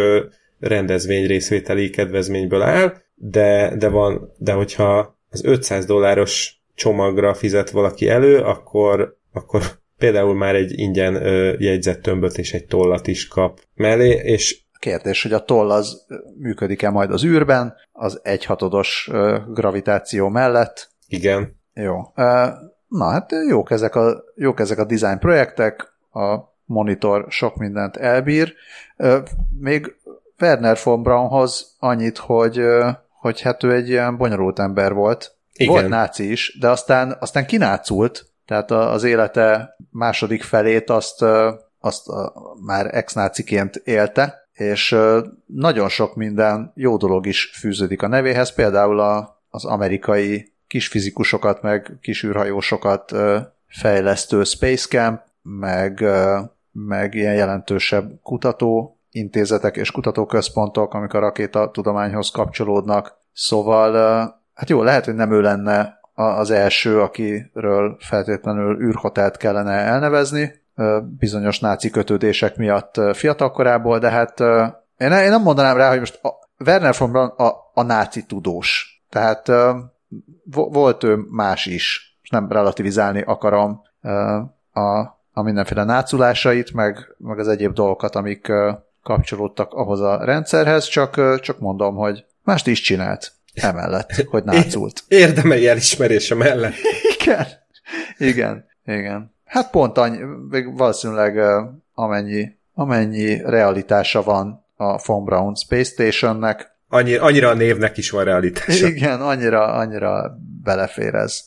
Speaker 2: rendezvény részvételi kedvezményből áll, de, de van, de hogyha az 500 dolláros csomagra fizet valaki elő, akkor, akkor például már egy ingyen jegyzettömböt és egy tollat is kap mellé, és
Speaker 1: Kérdés, hogy a toll az működik-e majd az űrben, az egyhatodos gravitáció mellett.
Speaker 2: Igen.
Speaker 1: Jó. Na hát jók ezek a, jók ezek a design projektek, a monitor sok mindent elbír. Még Werner von Braunhoz annyit, hogy, hogy hát ő egy ilyen bonyolult ember volt. Igen. Volt náci is, de aztán, aztán kinácult, tehát az élete második felét azt, azt már ex-náciként élte, és nagyon sok minden jó dolog is fűződik a nevéhez, például a, az amerikai kisfizikusokat, meg kisűrhajósokat fejlesztő Space Camp, meg, meg ilyen jelentősebb kutató intézetek és kutatóközpontok, amik a rakéta tudományhoz kapcsolódnak. Szóval, hát jó, lehet, hogy nem ő lenne az első, akiről feltétlenül űrhotelt kellene elnevezni, bizonyos náci kötődések miatt fiatalkorából, de hát én nem mondanám rá, hogy most a Werner von Braun a, a náci tudós. Tehát volt ő más is, és nem relativizálni akarom a, a mindenféle náculásait, meg, meg az egyéb dolgokat, amik kapcsolódtak ahhoz a rendszerhez, csak, csak mondom, hogy mást is csinált emellett, hogy nácult.
Speaker 2: Érdemei elismerése mellett.
Speaker 1: Igen, igen, igen. Hát pont annyi, valószínűleg amennyi, amennyi realitása van a Von Braun Space Stationnek.
Speaker 2: Annyi, annyira a névnek is van realitása.
Speaker 1: Igen, annyira, annyira belefér ez.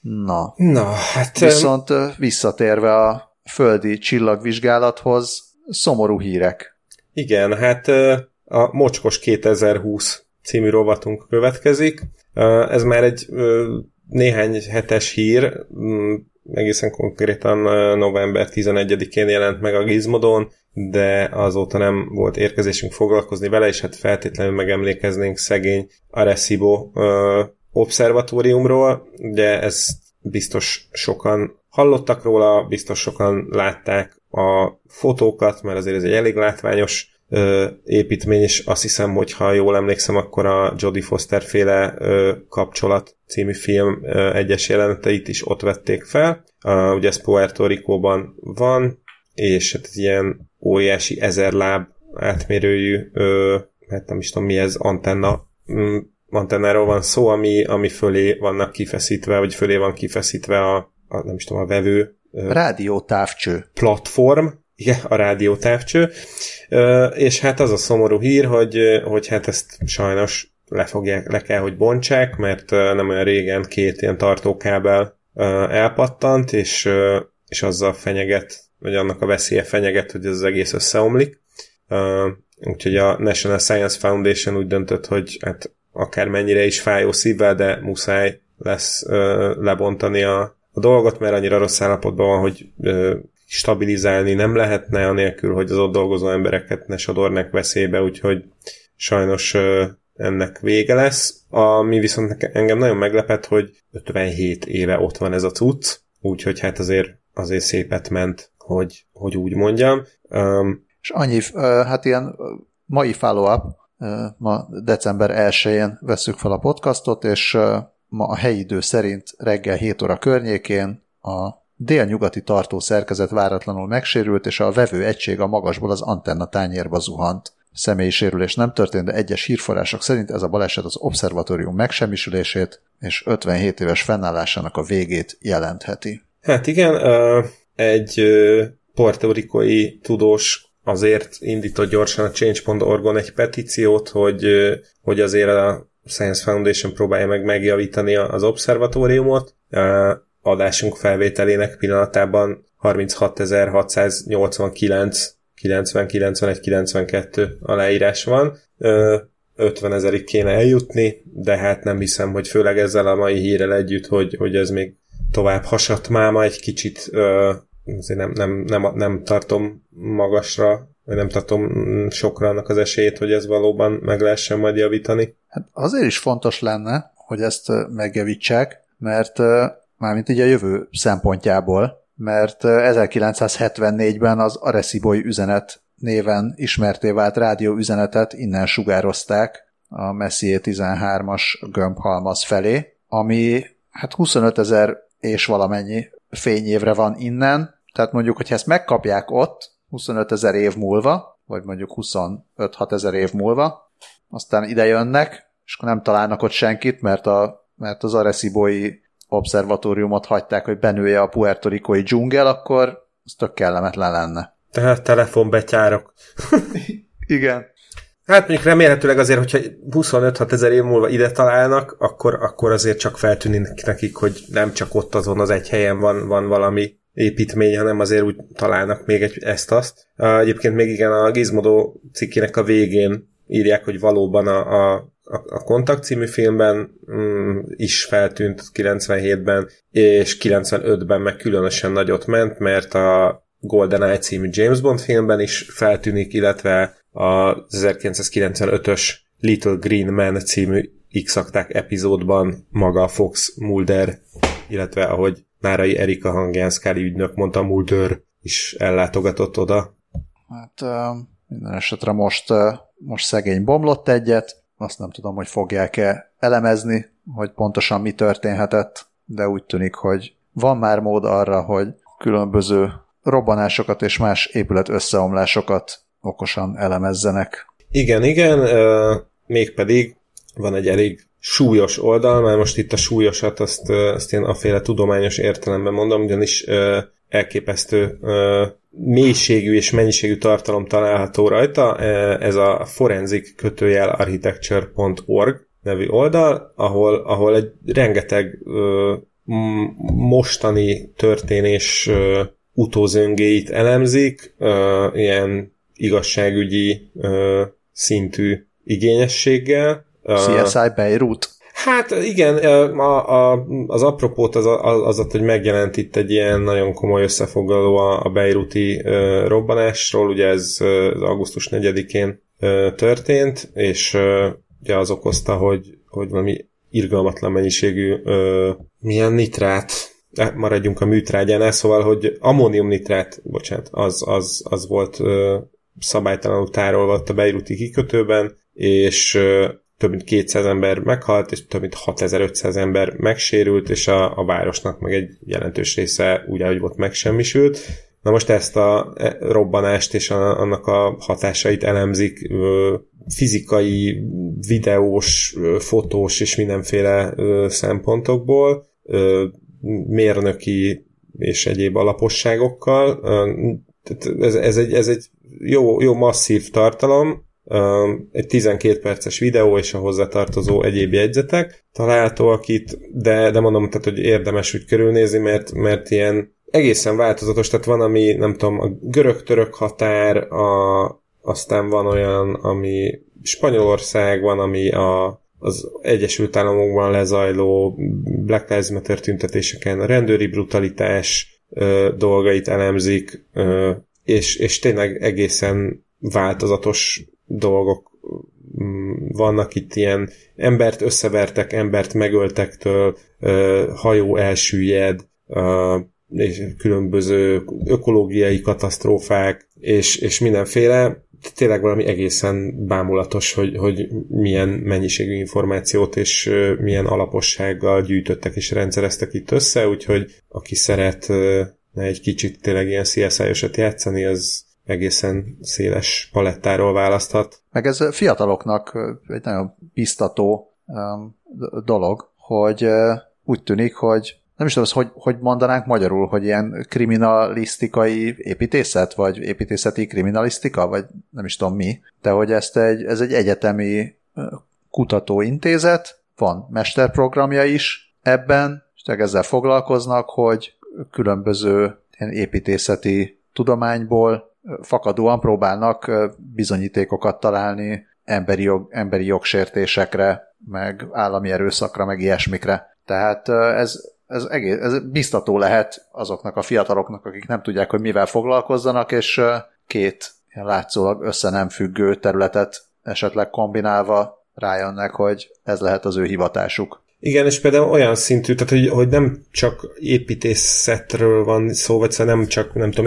Speaker 1: Na.
Speaker 2: Na, hát...
Speaker 1: Viszont visszatérve a földi csillagvizsgálathoz, szomorú hírek.
Speaker 2: Igen, hát a Mocskos 2020 című rovatunk következik. Ez már egy néhány hetes hír, egészen konkrétan november 11-én jelent meg a Gizmodon, de azóta nem volt érkezésünk foglalkozni vele, és hát feltétlenül megemlékeznénk szegény Arecibo obszervatóriumról, ugye ez biztos sokan hallottak róla, biztos sokan látták a fotókat, mert azért ez egy elég látványos ö, építmény, és azt hiszem, hogy ha jól emlékszem, akkor a Jodie Foster féle ö, kapcsolat című film ö, egyes jeleneteit is ott vették fel. Uh, ugye ez Puerto Rico-ban van, és hát egy ilyen óriási ezer láb átmérőjű, ö, hát nem is tudom mi ez, antenna, mm, antennáról van szó, ami, ami fölé vannak kifeszítve, vagy fölé van kifeszítve a, a nem is tudom, a vevő.
Speaker 1: Rádiótávcső.
Speaker 2: Platform, igen, a rádiótávcső, és hát az a szomorú hír, hogy, hogy hát ezt sajnos le, fogják, le kell, hogy bontsák, mert nem olyan régen két ilyen tartókábel elpattant, és, és azzal fenyeget, vagy annak a veszélye fenyeget, hogy ez az egész összeomlik. Úgyhogy a National Science Foundation úgy döntött, hogy hát akármennyire is fájó szívvel, de muszáj lesz lebontani a, a dolgot, mert annyira rossz állapotban van, hogy stabilizálni nem lehetne, anélkül, hogy az ott dolgozó embereket ne sodornak veszélybe, úgyhogy sajnos ennek vége lesz. Ami viszont engem nagyon meglepett, hogy 57 éve ott van ez a cucc, úgyhogy hát azért, azért szépet ment, hogy, hogy úgy mondjam. Um,
Speaker 1: és annyi, hát ilyen mai follow-up, ma december 1-én veszük fel a podcastot, és ma a helyi idő szerint reggel 7 óra környékén a délnyugati tartó szerkezet váratlanul megsérült, és a vevő egység a magasból az antenna tányérba zuhant. Személyi sérülés nem történt, de egyes hírforrások szerint ez a baleset az obszervatórium megsemmisülését és 57 éves fennállásának a végét jelentheti.
Speaker 2: Hát igen, egy portorikoi tudós azért indított gyorsan a Change.org-on egy petíciót, hogy, hogy azért a Science Foundation próbálja meg megjavítani az obszervatóriumot. Adásunk felvételének pillanatában 36.689 90, 91, 92 aláírás van. 50 ezerig kéne eljutni, de hát nem hiszem, hogy főleg ezzel a mai hírrel együtt, hogy, hogy ez még tovább hasat máma egy kicsit, azért nem, nem, nem, nem tartom magasra, vagy nem tartom sokra annak az esélyét, hogy ez valóban meg lehessen majd javítani.
Speaker 1: Hát azért is fontos lenne, hogy ezt megjavítsák, mert mármint így a jövő szempontjából, mert 1974-ben az Areciboy üzenet néven ismerté vált rádió üzenetet innen sugározták a Messier 13-as gömbhalmaz felé, ami hát 25 ezer és valamennyi fényévre van innen, tehát mondjuk, hogy ezt megkapják ott 25 ezer év múlva, vagy mondjuk 25-6 ezer év múlva, aztán ide jönnek, és akkor nem találnak ott senkit, mert, a, mert az Areciboi obszervatóriumot hagyták, hogy benője a puertorikoi dzsungel, akkor ez tök kellemetlen lenne.
Speaker 2: Tehát telefonbetyárok.
Speaker 1: Igen.
Speaker 2: Hát mondjuk remélhetőleg azért, hogyha 25-6 ezer év múlva ide találnak, akkor, akkor azért csak feltűnik nekik, hogy nem csak ott azon az egy helyen van, van valami építmény, hanem azért úgy találnak még egy, ezt-azt. Egyébként még igen, a Gizmodo cikkének a végén írják, hogy valóban a, a a, Kontakt című filmben mm, is feltűnt 97-ben, és 95-ben meg különösen nagyot ment, mert a GoldenEye című James Bond filmben is feltűnik, illetve a 1995-ös Little Green Man című x epizódban maga a Fox Mulder, illetve ahogy Nárai Erika hangján Scully ügynök mondta, Mulder is ellátogatott oda.
Speaker 1: Hát minden esetre most, most szegény bomlott egyet, azt nem tudom, hogy fogják-e elemezni, hogy pontosan mi történhetett, de úgy tűnik, hogy van már mód arra, hogy különböző robbanásokat és más épület összeomlásokat okosan elemezzenek.
Speaker 2: Igen, igen, mégpedig van egy elég súlyos oldal, mert most itt a súlyosat azt, azt én aféle tudományos értelemben mondom, ugyanis elképesztő mélységű és mennyiségű tartalom található rajta. Ez a forensic kötőjel architecture.org nevű oldal, ahol, ahol egy rengeteg mostani történés utózöngéit elemzik, ilyen igazságügyi szintű igényességgel.
Speaker 1: CSI Beirut.
Speaker 2: Hát igen, a, a, az apropót az, az, az, hogy megjelent itt egy ilyen nagyon komoly összefoglaló a, a Beiruti uh, robbanásról, ugye ez uh, augusztus 4-én uh, történt, és uh, ugye az okozta, hogy, hogy valami irgalmatlan mennyiségű uh, milyen nitrát, eh, maradjunk a műtrágyánál, szóval, hogy ammóniumnitrát, bocsánat, az, az, az volt uh, szabálytalanul tárolva a Beiruti kikötőben, és több mint 200 ember meghalt, és több mint 6500 ember megsérült, és a, a városnak meg egy jelentős része úgy, ahogy volt megsemmisült. Na most ezt a e, robbanást és a, annak a hatásait elemzik fizikai, videós, fotós és mindenféle szempontokból, mérnöki és egyéb alaposságokkal. Ez, ez, egy, ez egy jó, jó masszív tartalom, egy 12 perces videó és a hozzátartozó egyéb jegyzetek találhatóak itt, de, de mondom, tehát, hogy érdemes úgy körülnézni, mert, mert ilyen egészen változatos, tehát van, ami nem tudom, a görög-török határ, a, aztán van olyan, ami Spanyolország van, ami a, az Egyesült Államokban lezajló Black Lives Matter tüntetéseken a rendőri brutalitás ö, dolgait elemzik, ö, és, és tényleg egészen változatos dolgok mm, vannak itt ilyen embert összevertek, embert megöltektől, hajó elsüllyed, és különböző ökológiai katasztrófák, és, és mindenféle tényleg valami egészen bámulatos, hogy, hogy milyen mennyiségű információt és milyen alapossággal gyűjtöttek és rendszereztek itt össze, úgyhogy aki szeret egy kicsit tényleg ilyen CSI-osat játszani, az egészen széles palettáról választhat.
Speaker 1: Meg ez fiataloknak egy nagyon biztató dolog, hogy úgy tűnik, hogy nem is tudom, hogy, hogy mondanánk magyarul, hogy ilyen kriminalisztikai építészet, vagy építészeti kriminalisztika, vagy nem is tudom mi, de hogy ezt egy, ez egy egyetemi kutatóintézet, van mesterprogramja is ebben, és ezzel foglalkoznak, hogy különböző ilyen építészeti tudományból fakadóan próbálnak bizonyítékokat találni emberi, jog, emberi jogsértésekre, meg állami erőszakra, meg ilyesmikre. Tehát ez, ez, egész, ez biztató lehet azoknak a fiataloknak, akik nem tudják, hogy mivel foglalkozzanak, és két ilyen látszólag össze nem függő területet esetleg kombinálva rájönnek, hogy ez lehet az ő hivatásuk.
Speaker 2: Igen, és például olyan szintű, tehát hogy, hogy nem csak építészetről van szó, vagy szóval nem csak, nem tudom,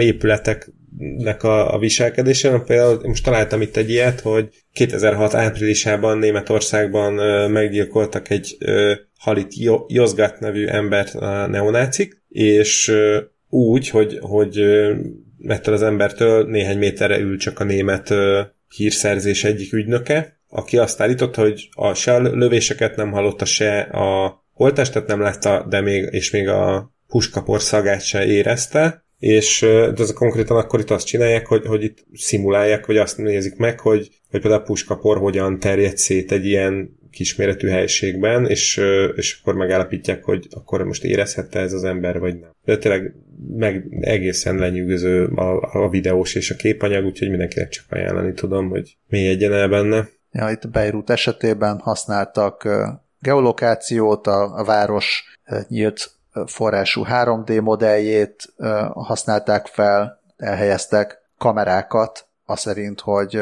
Speaker 2: épületeknek a, a viselkedése, például most találtam itt egy ilyet, hogy 2006 áprilisában Németországban meggyilkoltak egy Halit Jozgat nevű embert a neonácik, és úgy, hogy, hogy ettől az embertől néhány méterre ül csak a német hírszerzés egyik ügynöke, aki azt állította, hogy a se lövéseket nem hallotta, se a holtestet nem látta, de még, és még a puskapor szagát se érezte, és de ez konkrétan akkor itt azt csinálják, hogy, hogy itt szimulálják, vagy azt nézik meg, hogy, hogy például a puskapor hogyan terjed szét egy ilyen kisméretű helységben, és, és akkor megállapítják, hogy akkor most érezhette ez az ember, vagy nem. De tényleg meg egészen lenyűgöző a, a videós és a képanyag, úgyhogy mindenkinek csak ajánlani tudom, hogy mélyedjen el benne.
Speaker 1: Ja, itt Beirut esetében használtak geolokációt, a, a város nyílt forrású 3D modelljét használták fel, elhelyeztek kamerákat, az szerint, hogy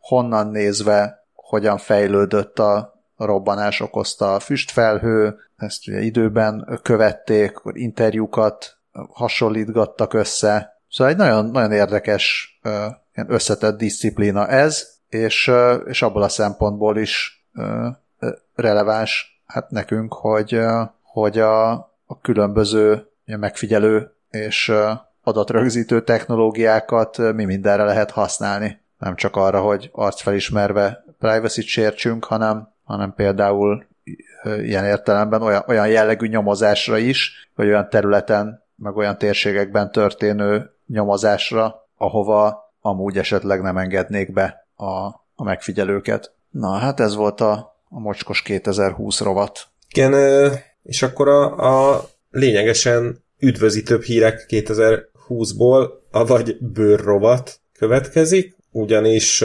Speaker 1: honnan nézve hogyan fejlődött a robbanás okozta a füstfelhő, ezt ugye időben követték, interjúkat hasonlítgattak össze. Szóval egy nagyon, nagyon érdekes, összetett disziplína ez, és, és abból a szempontból is releváns hát nekünk, hogy, hogy a, a különböző megfigyelő és adatrögzítő technológiákat mi mindenre lehet használni. Nem csak arra, hogy arcfelismerve privacy-t sértsünk, hanem, hanem például ilyen értelemben olyan, olyan jellegű nyomozásra is, vagy olyan területen, meg olyan térségekben történő nyomozásra, ahova amúgy esetleg nem engednék be a, a megfigyelőket. Na, hát ez volt a, a mocskos 2020 rovat.
Speaker 2: Igen, és akkor a, a lényegesen üdvözítőbb hírek 2020-ból, avagy bőrrovat következik, ugyanis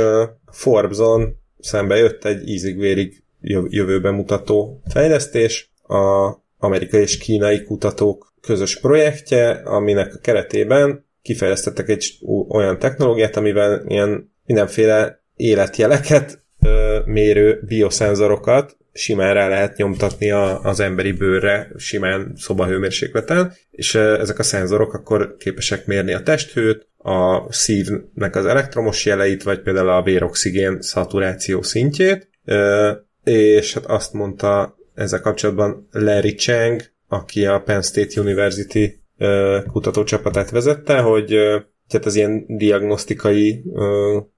Speaker 2: Forbeson szembe jött egy ízig-vérig jövőben mutató fejlesztés, a amerikai és kínai kutatók közös projektje, aminek a keretében kifejlesztettek egy olyan technológiát, amivel ilyen mindenféle életjeleket mérő bioszenzorokat simán rá lehet nyomtatni a, az emberi bőrre, simán szobahőmérsékleten, és ezek a szenzorok akkor képesek mérni a testhőt, a szívnek az elektromos jeleit, vagy például a véroxigén szaturáció szintjét, és hát azt mondta ezzel kapcsolatban Larry Chang, aki a Penn State University kutatócsapatát vezette, hogy tehát az ilyen diagnosztikai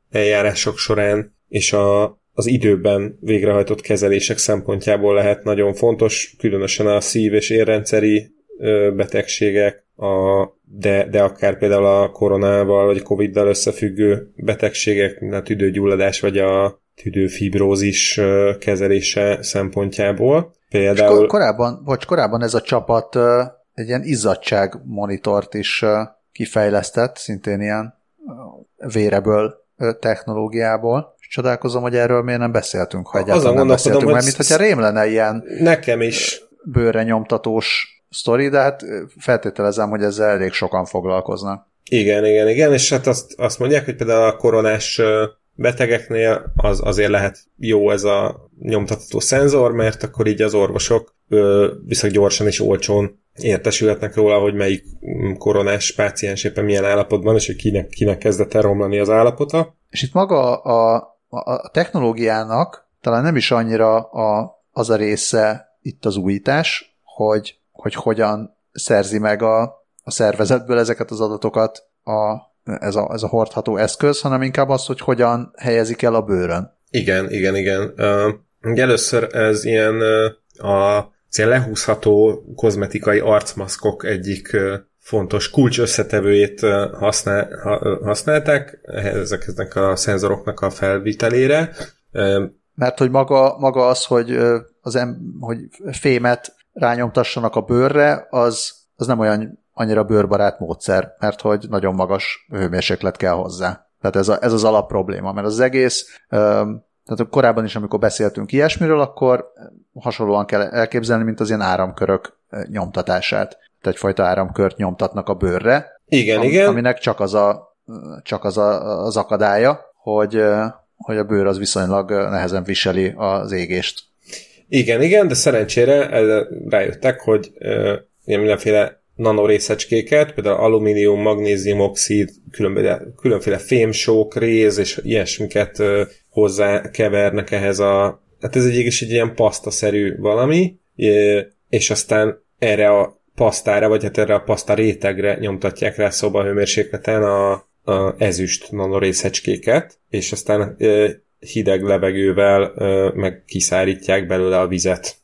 Speaker 2: eljárások során és a, az időben végrehajtott kezelések szempontjából lehet nagyon fontos, különösen a szív- és érrendszeri betegségek, a, de, de akár például a koronával vagy Covid-dal összefüggő betegségek, mint a tüdőgyulladás vagy a tüdőfibrózis kezelése szempontjából.
Speaker 1: Például... És korábban, vagy korábban ez a csapat egy ilyen izzadság monitort is kifejlesztett, szintén ilyen véreből technológiából. És csodálkozom, hogy erről miért nem beszéltünk, ha egyáltalán nem beszéltünk, mert mintha rém lenne ilyen
Speaker 2: nekem is
Speaker 1: bőre nyomtatós sztori, de hát feltételezem, hogy ezzel elég sokan foglalkoznak.
Speaker 2: Igen, igen, igen, és hát azt, azt mondják, hogy például a koronás betegeknél az azért lehet jó ez a nyomtatható szenzor, mert akkor így az orvosok viszont gyorsan és olcsón értesülhetnek róla, hogy melyik koronás páciens éppen milyen állapotban, és hogy kinek, kinek kezdett el romlani az állapota.
Speaker 1: és itt maga a, a, a technológiának talán nem is annyira a, az a része itt az újítás, hogy, hogy hogyan szerzi meg a, a szervezetből ezeket az adatokat a, ez, a, ez a hordható eszköz, hanem inkább az, hogy hogyan helyezik el a bőrön.
Speaker 2: Igen, igen, igen. Uh, először ez ilyen uh, a ilyen lehúzható kozmetikai arcmaszkok egyik fontos kulcs összetevőjét használ, használták ezeknek a szenzoroknak a felvitelére.
Speaker 1: Mert hogy maga, maga az, hogy, az em, hogy fémet rányomtassanak a bőrre, az, az nem olyan annyira bőrbarát módszer, mert hogy nagyon magas hőmérséklet kell hozzá. Tehát ez, a, ez az alap probléma, mert az egész, tehát korábban is, amikor beszéltünk ilyesmiről, akkor hasonlóan kell elképzelni, mint az ilyen áramkörök nyomtatását egyfajta áramkört nyomtatnak a bőrre.
Speaker 2: Igen, am, igen.
Speaker 1: Aminek csak az a, csak az, a, az akadálya, hogy, hogy a bőr az viszonylag nehezen viseli az égést.
Speaker 2: Igen, igen, de szerencsére rájöttek, hogy mindenféle nanorészecskéket, például alumínium, magnézium oxid, különféle, különféle fémsók, réz és ilyesmiket hozzá kevernek ehhez a... Hát ez egy, egy ilyen pasztaszerű valami, és aztán erre a pasztára, vagy hát erre a paszta rétegre nyomtatják rá szobahőmérsékleten a, a ezüst nanorészecskéket, és aztán e, hideg levegővel e, meg kiszárítják belőle a vizet.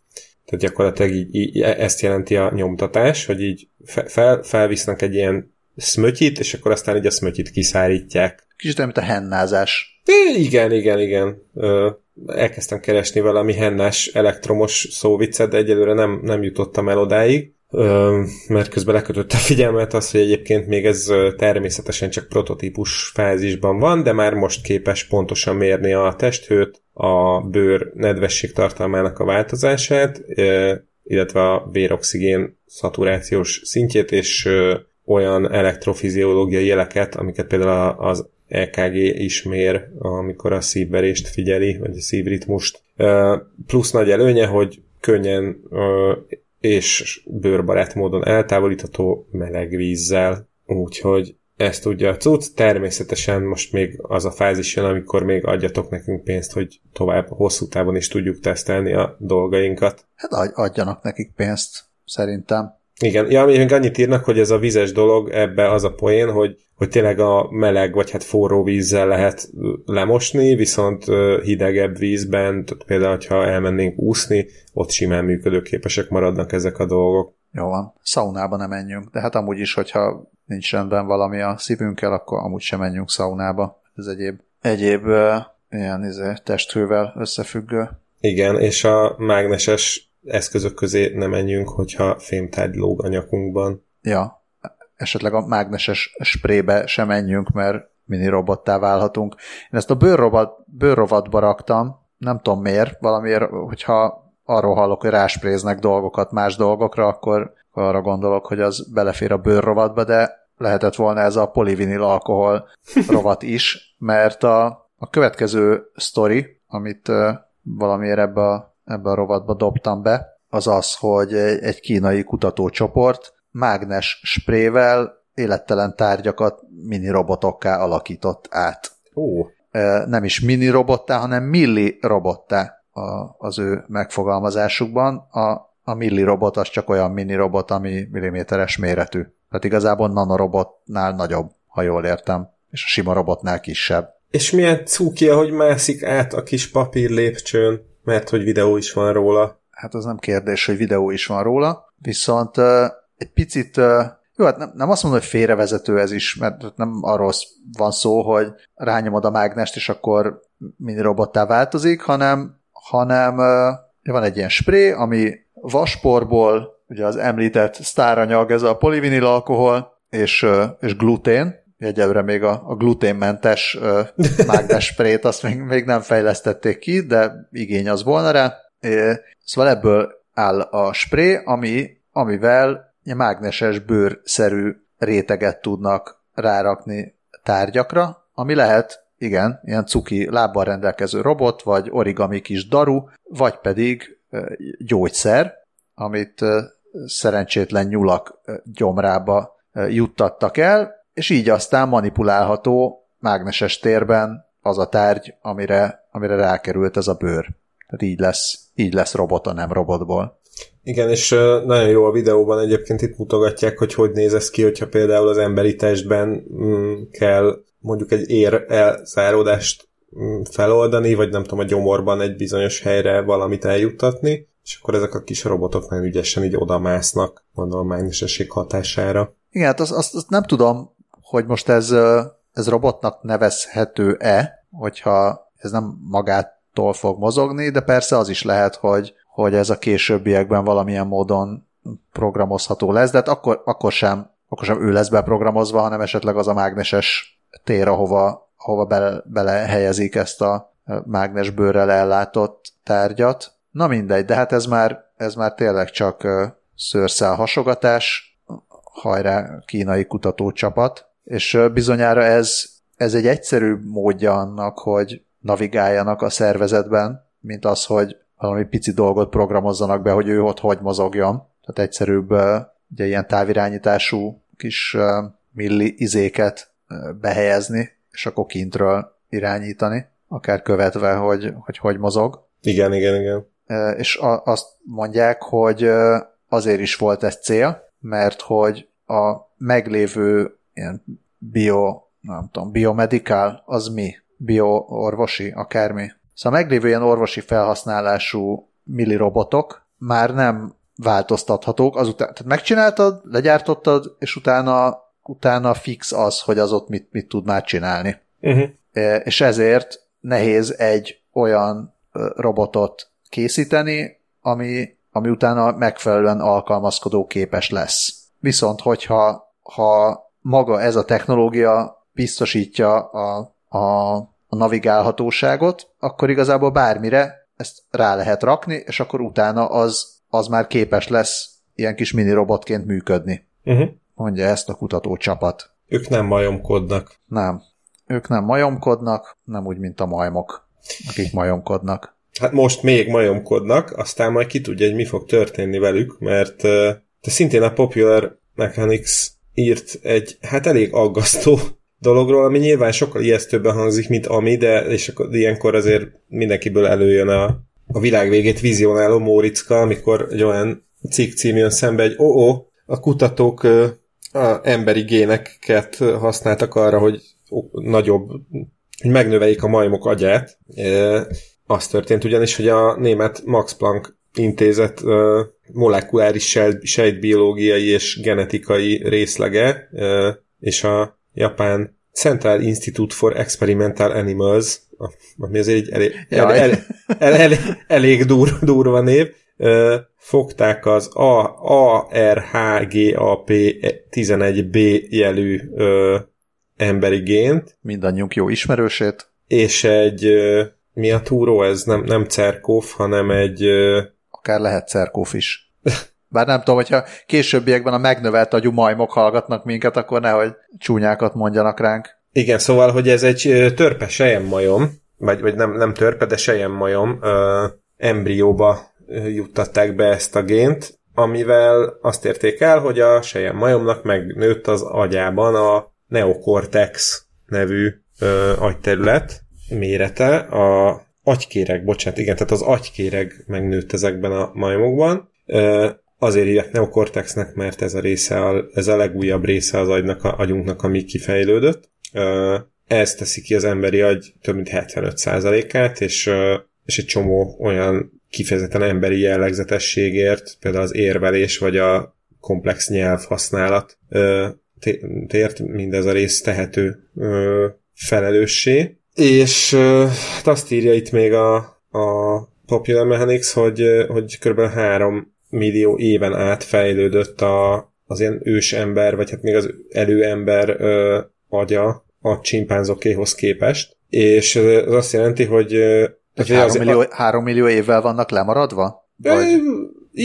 Speaker 2: Tehát gyakorlatilag így, így, ezt jelenti a nyomtatás, hogy így fel, felvisznek egy ilyen szmötyit, és akkor aztán így a szmötyit kiszárítják.
Speaker 1: Kicsit olyan, mint a hennázás.
Speaker 2: É, igen, igen, igen. Ö, elkezdtem keresni valami hennás elektromos szóviccet, de egyelőre nem, nem jutottam el odáig mert közben lekötötte a figyelmet az, hogy egyébként még ez természetesen csak prototípus fázisban van, de már most képes pontosan mérni a testhőt, a bőr nedvesség tartalmának a változását, illetve a véroxigén szaturációs szintjét, és olyan elektrofiziológiai jeleket, amiket például az EKG is mér, amikor a szívverést figyeli, vagy a szívritmust. Plusz nagy előnye, hogy könnyen és bőrbarát módon eltávolítható meleg vízzel, úgyhogy ezt tudja a cucc. Természetesen most még az a fázis jön, amikor még adjatok nekünk pénzt, hogy tovább hosszú távon is tudjuk tesztelni a dolgainkat.
Speaker 1: Hát adjanak nekik pénzt, szerintem.
Speaker 2: Igen, ja, még annyit írnak, hogy ez a vizes dolog, ebbe az a poén, hogy, hogy tényleg a meleg vagy hát forró vízzel lehet lemosni, viszont hidegebb vízben, tehát például, ha elmennénk úszni, ott simán működőképesek maradnak ezek a dolgok.
Speaker 1: Jó van, szaunába nem menjünk, de hát amúgy is, hogyha nincs rendben valami a szívünkkel, akkor amúgy sem menjünk szaunába. Ez egyéb, egyéb uh, ilyen izé, testhővel összefüggő.
Speaker 2: Igen, és a mágneses eszközök közé nem menjünk, hogyha fémtárgy lóg a nyakunkban.
Speaker 1: Ja, esetleg a mágneses sprébe sem menjünk, mert mini robottá válhatunk. Én ezt a bőrrovat, bőrrovatba raktam, nem tudom miért, valamiért, hogyha arról hallok, hogy ráspréznek dolgokat más dolgokra, akkor arra gondolok, hogy az belefér a bőrrovatba, de lehetett volna ez a polivinil alkohol rovat is, mert a, a következő sztori, amit uh, valamiért ebbe a ebbe a rovatba dobtam be, az az, hogy egy kínai kutatócsoport mágnes sprével élettelen tárgyakat mini robotokká alakított át.
Speaker 2: Ó.
Speaker 1: Nem is mini robottá, hanem milli robottá az ő megfogalmazásukban. A, a milli robot az csak olyan mini robot, ami milliméteres méretű. Tehát igazából nanorobotnál nagyobb, ha jól értem, és a sima robotnál kisebb.
Speaker 2: És milyen cukia, hogy mászik át a kis papír lépcsőn mert hogy videó is van róla.
Speaker 1: Hát az nem kérdés, hogy videó is van róla, viszont uh, egy picit, uh, jó, hát nem, nem azt mondom, hogy félrevezető ez is, mert nem arról van szó, hogy rányomod a mágnest, és akkor mini robottá változik, hanem, hanem uh, van egy ilyen spré, ami vasporból, ugye az említett sztáranyag, ez a polivinil alkohol, és, és glutén, egyelőre még a, a gluténmentes uh, sprét azt még, még nem fejlesztették ki, de igény az volna rá. É, szóval ebből áll a spré, ami, amivel mágneses bőrszerű réteget tudnak rárakni tárgyakra, ami lehet, igen, ilyen cuki lábbal rendelkező robot, vagy origami kis daru, vagy pedig gyógyszer, amit szerencsétlen nyulak gyomrába juttattak el, és így aztán manipulálható mágneses térben az a tárgy, amire, amire rákerült ez a bőr. Tehát így lesz, így lesz robot a nem robotból.
Speaker 2: Igen, és nagyon jó a videóban egyébként itt mutogatják, hogy hogy néz ez ki, hogyha például az emberi testben mm, kell mondjuk egy ér elzáródást mm, feloldani, vagy nem tudom, a gyomorban egy bizonyos helyre valamit eljuttatni, és akkor ezek a kis robotok nagyon ügyesen így odamásznak, mondom, a mágnesesség hatására.
Speaker 1: Igen, hát azt, azt, azt nem tudom, hogy most ez, ez robotnak nevezhető-e, hogyha ez nem magától fog mozogni, de persze az is lehet, hogy, hogy ez a későbbiekben valamilyen módon programozható lesz, de hát akkor, akkor, sem, akkor sem ő lesz beprogramozva, hanem esetleg az a mágneses tér, ahova, ahova bele, belehelyezik ezt a mágnesbőrrel ellátott tárgyat. Na mindegy, de hát ez már, ez már tényleg csak szőrszál hasogatás, hajrá kínai kutatócsapat, és bizonyára ez, ez egy egyszerűbb módja annak, hogy navigáljanak a szervezetben, mint az, hogy valami pici dolgot programozzanak be, hogy ő ott hogy mozogjon. Tehát egyszerűbb ugye ilyen távirányítású kis milli izéket behelyezni, és akkor kintről irányítani, akár követve, hogy hogy, hogy mozog.
Speaker 2: Igen, igen, igen.
Speaker 1: És azt mondják, hogy azért is volt ez cél, mert hogy a meglévő ilyen bio, nem tudom, biomedical, az mi? Bioorvosi, akármi. Szóval meglévő ilyen orvosi felhasználású millirobotok már nem változtathatók, azután, tehát megcsináltad, legyártottad, és utána, utána fix az, hogy az ott mit, mit tud már csinálni. Uh-huh. És ezért nehéz egy olyan robotot készíteni, ami, ami utána megfelelően alkalmazkodó képes lesz. Viszont, hogyha ha maga ez a technológia biztosítja a, a, a navigálhatóságot, akkor igazából bármire ezt rá lehet rakni, és akkor utána az, az már képes lesz ilyen kis mini robotként működni. Uh-huh. Mondja ezt a kutató csapat.
Speaker 2: Ők nem majomkodnak.
Speaker 1: Nem. Ők nem majomkodnak, nem úgy, mint a majmok, akik majomkodnak.
Speaker 2: Hát most még majomkodnak, aztán majd ki tudja, hogy mi fog történni velük, mert de szintén a Popular Mechanics írt egy hát elég aggasztó dologról, ami nyilván sokkal ijesztőbben hangzik, mint ami, de és akkor ilyenkor azért mindenkiből előjön a, a világ végét vizionáló Móriczka, amikor egy olyan cikk cím jön szembe, egy ó, oh, a kutatók a emberi géneket használtak arra, hogy nagyobb, hogy megnöveljék a majmok agyát. Az történt ugyanis, hogy a német Max Planck intézet molekuláris sejtbiológiai és genetikai részlege, és a japán Central Institute for Experimental Animals, ami azért egy elég, elég, elég, elég, elég dur, durva név, fogták az ARHGAP 11B jelű emberi gént.
Speaker 1: Mindannyiunk jó ismerősét.
Speaker 2: És egy, mi a túró ez? Nem, nem Cerkov, hanem egy
Speaker 1: akár lehet Cerkóf is. Bár nem tudom, hogyha későbbiekben a megnövelt agyú majmok hallgatnak minket, akkor nehogy csúnyákat mondjanak ránk.
Speaker 2: Igen, szóval, hogy ez egy törpe majom, vagy, vagy nem, nem törpe, de majom, ö, embrióba juttatták be ezt a gént, amivel azt érték el, hogy a majomnak megnőtt az agyában a neokortex nevű ö, agyterület mérete, a agykéreg, bocsánat, igen, tehát az agykéreg megnőtt ezekben a majmokban. Azért hívják neokortexnek, mert ez a része, a, ez a legújabb része az agynak, a, agyunknak, ami kifejlődött. Ez teszi ki az emberi agy több mint 75%-át, és, és egy csomó olyan kifejezetten emberi jellegzetességért, például az érvelés, vagy a komplex nyelvhasználat tért mindez a rész tehető felelőssé. És hát azt írja itt még a, a Popular Mechanics, hogy, hogy kb. 3 millió éven át fejlődött a, az ilyen ős ember, vagy hát még az előember ö, agya a csimpánzokéhoz képest. És ez azt jelenti, hogy...
Speaker 1: hogy 3, millió, a... 3 millió évvel vannak lemaradva? Vagy,